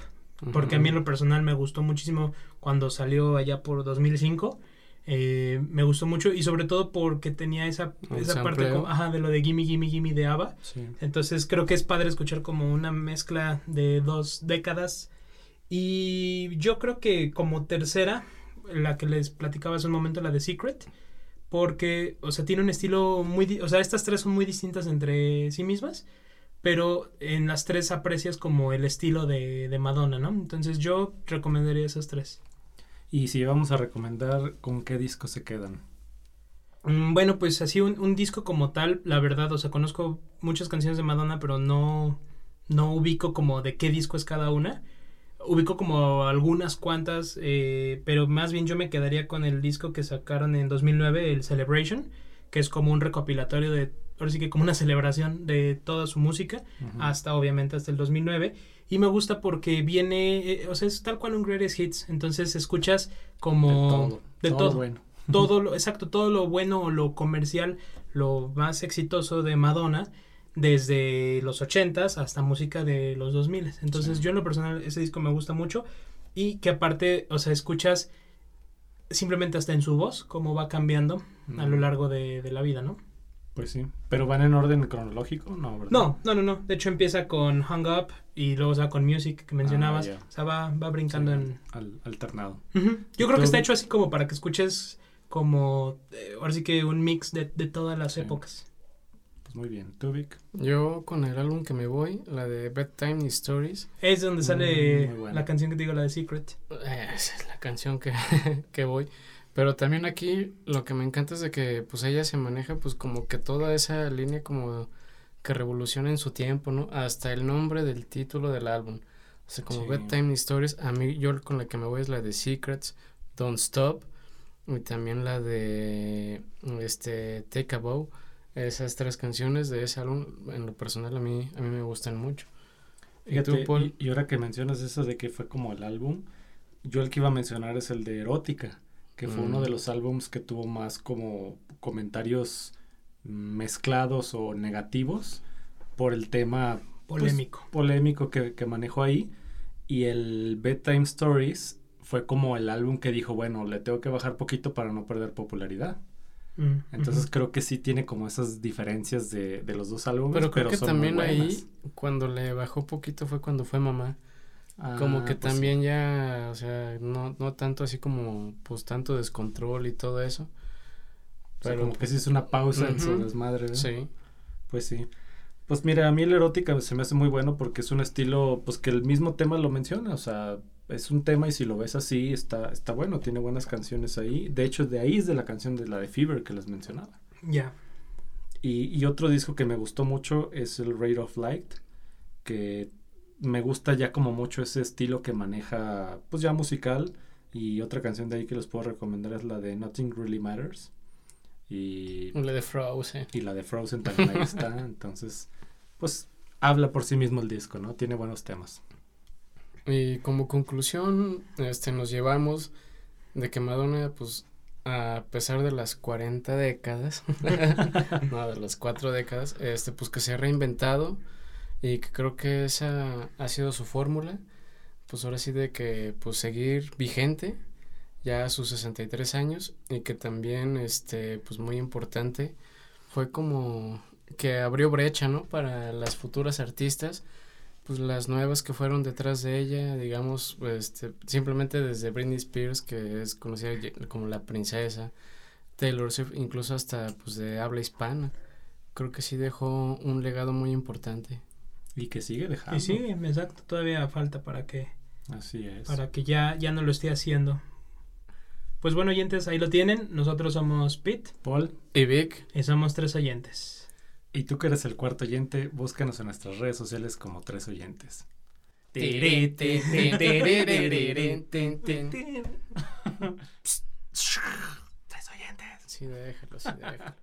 porque a mí en lo personal me gustó muchísimo cuando salió allá por 2005. Eh, me gustó mucho y sobre todo porque tenía esa, esa parte sampleo. como- ajá, de lo de Gimme Gimme Gimme de ABBA. Sí. Entonces creo que es padre escuchar como una mezcla de dos décadas. Y yo creo que como tercera, la que les platicaba hace un momento, la de Secret, porque, o sea, tiene un estilo muy... O sea, estas tres son muy distintas entre sí mismas, pero en las tres aprecias como el estilo de, de Madonna, ¿no? Entonces yo recomendaría esas tres. Y si vamos a recomendar, ¿con qué disco se quedan? Mm, Bueno, pues así un, un disco como tal, la verdad, o sea, conozco muchas canciones de Madonna, pero no, no ubico como de qué disco es cada una. Ubico como algunas cuantas, eh, pero más bien yo me quedaría con el disco que sacaron en 2009, el Celebration, que es como un recopilatorio de, ahora sí que como una celebración de toda su música, hasta obviamente hasta el 2009. Y me gusta porque viene, eh, o sea, es tal cual un greatest hits, entonces escuchas como... de todo. de todo bueno. todo lo, exacto, todo lo bueno o lo comercial, lo más exitoso de Madonna, desde los 80s hasta música de los 2000. Entonces, Sí. yo en lo personal, ese disco me gusta mucho y que aparte, o sea, escuchas simplemente hasta en su voz cómo va cambiando a lo largo de, de la vida, ¿no? Pues sí. ¿Pero van en orden cronológico? No, ¿verdad? No, no, no, no. De hecho, empieza con Hung Up y luego se va con Music que mencionabas. ya. O sea, va, va brincando Sí, en, al- alternado. Ujú. Yo creo que está hecho así como para que escuches como, eh, ahora sí que un mix de, de todas las Sí. épocas. Pues muy bien. ¿Tú, Vic? Yo con el álbum que me voy, la de Bedtime Stories, Es donde sale Mm, la canción que te digo, la de Secret. esa es la canción que, que voy. Pero también aquí lo que me encanta es de que pues ella se maneja pues como que toda esa línea como que revoluciona en su tiempo, ¿no? Hasta el nombre del título del álbum. O sea, como Sí. Bedtime Stories, a mí yo con la que me voy es la de Secrets, Don't Stop y también la de este Take a Bow. Esas tres canciones de ese álbum en lo personal a mí a mí me gustan mucho. ¿Y Fíjate, tú, Paul? y, y ahora que mencionas eso de que fue como el álbum, yo el que iba a mencionar es el de Erótica, que fue uno de los álbums que tuvo más como comentarios mezclados o negativos por el tema pues, Polémico. polémico que, que manejó ahí. Y el Bedtime Stories fue como el álbum que dijo, bueno, le tengo que bajar poquito para no perder popularidad. Mm, Entonces creo que sí tiene como esas diferencias de, de los dos álbumes. Pero creo que son muy también ahí cuando le bajó poquito fue cuando fue mamá. Como Ah, que pues sí. también ya, o sea, no, no tanto así como, pues tanto descontrol y todo eso. O sea, Pero como que sí es una pausa en su desmadre, ¿no? sí. Pues sí. Pues mira, a mí el erótica se me hace muy bueno porque es un estilo, pues que el mismo tema lo menciona, o sea, es un tema y si lo ves así está, está bueno, tiene buenas canciones ahí. De hecho, de ahí es de la canción de la de Fever que les mencionaba. Ya. Y, y otro disco que me gustó mucho es el Rate of Light, que me gusta ya como mucho ese estilo que maneja, pues ya musical. Y otra canción de ahí que les puedo recomendar es la de Nothing Really Matters. Y, La de Frozen. y la de Frozen también ahí está. Entonces, pues habla por sí mismo el disco, ¿no? Tiene buenos temas. Y como conclusión, este, nos llevamos de que Madonna, pues, a pesar de las 40 décadas, no, de las cuatro décadas, este, pues que se ha reinventado y creo que esa ha sido su fórmula, pues ahora sí de que, pues, seguir vigente ya a sus 63 años y que también, este, pues, muy importante, fue como que abrió brecha, ¿no? Para las futuras artistas pues las nuevas que fueron detrás de ella, digamos, este, simplemente desde Britney Spears, que es conocida como la princesa, Taylor Swift, incluso hasta pues de habla hispana. Creo que sí dejó un legado muy importante. Y que sigue dejando. Y sí, exacto, todavía falta para que, Así es. para que ya, ya no lo esté haciendo. Pues bueno, oyentes, ahí lo tienen. Nosotros somos Pete Paul, Y Vic, y somos tres oyentes. y tú que eres el cuarto oyente, búscanos en nuestras redes sociales como tres oyentes. Tres oyentes. Sí, déjalo, sí, déjalo.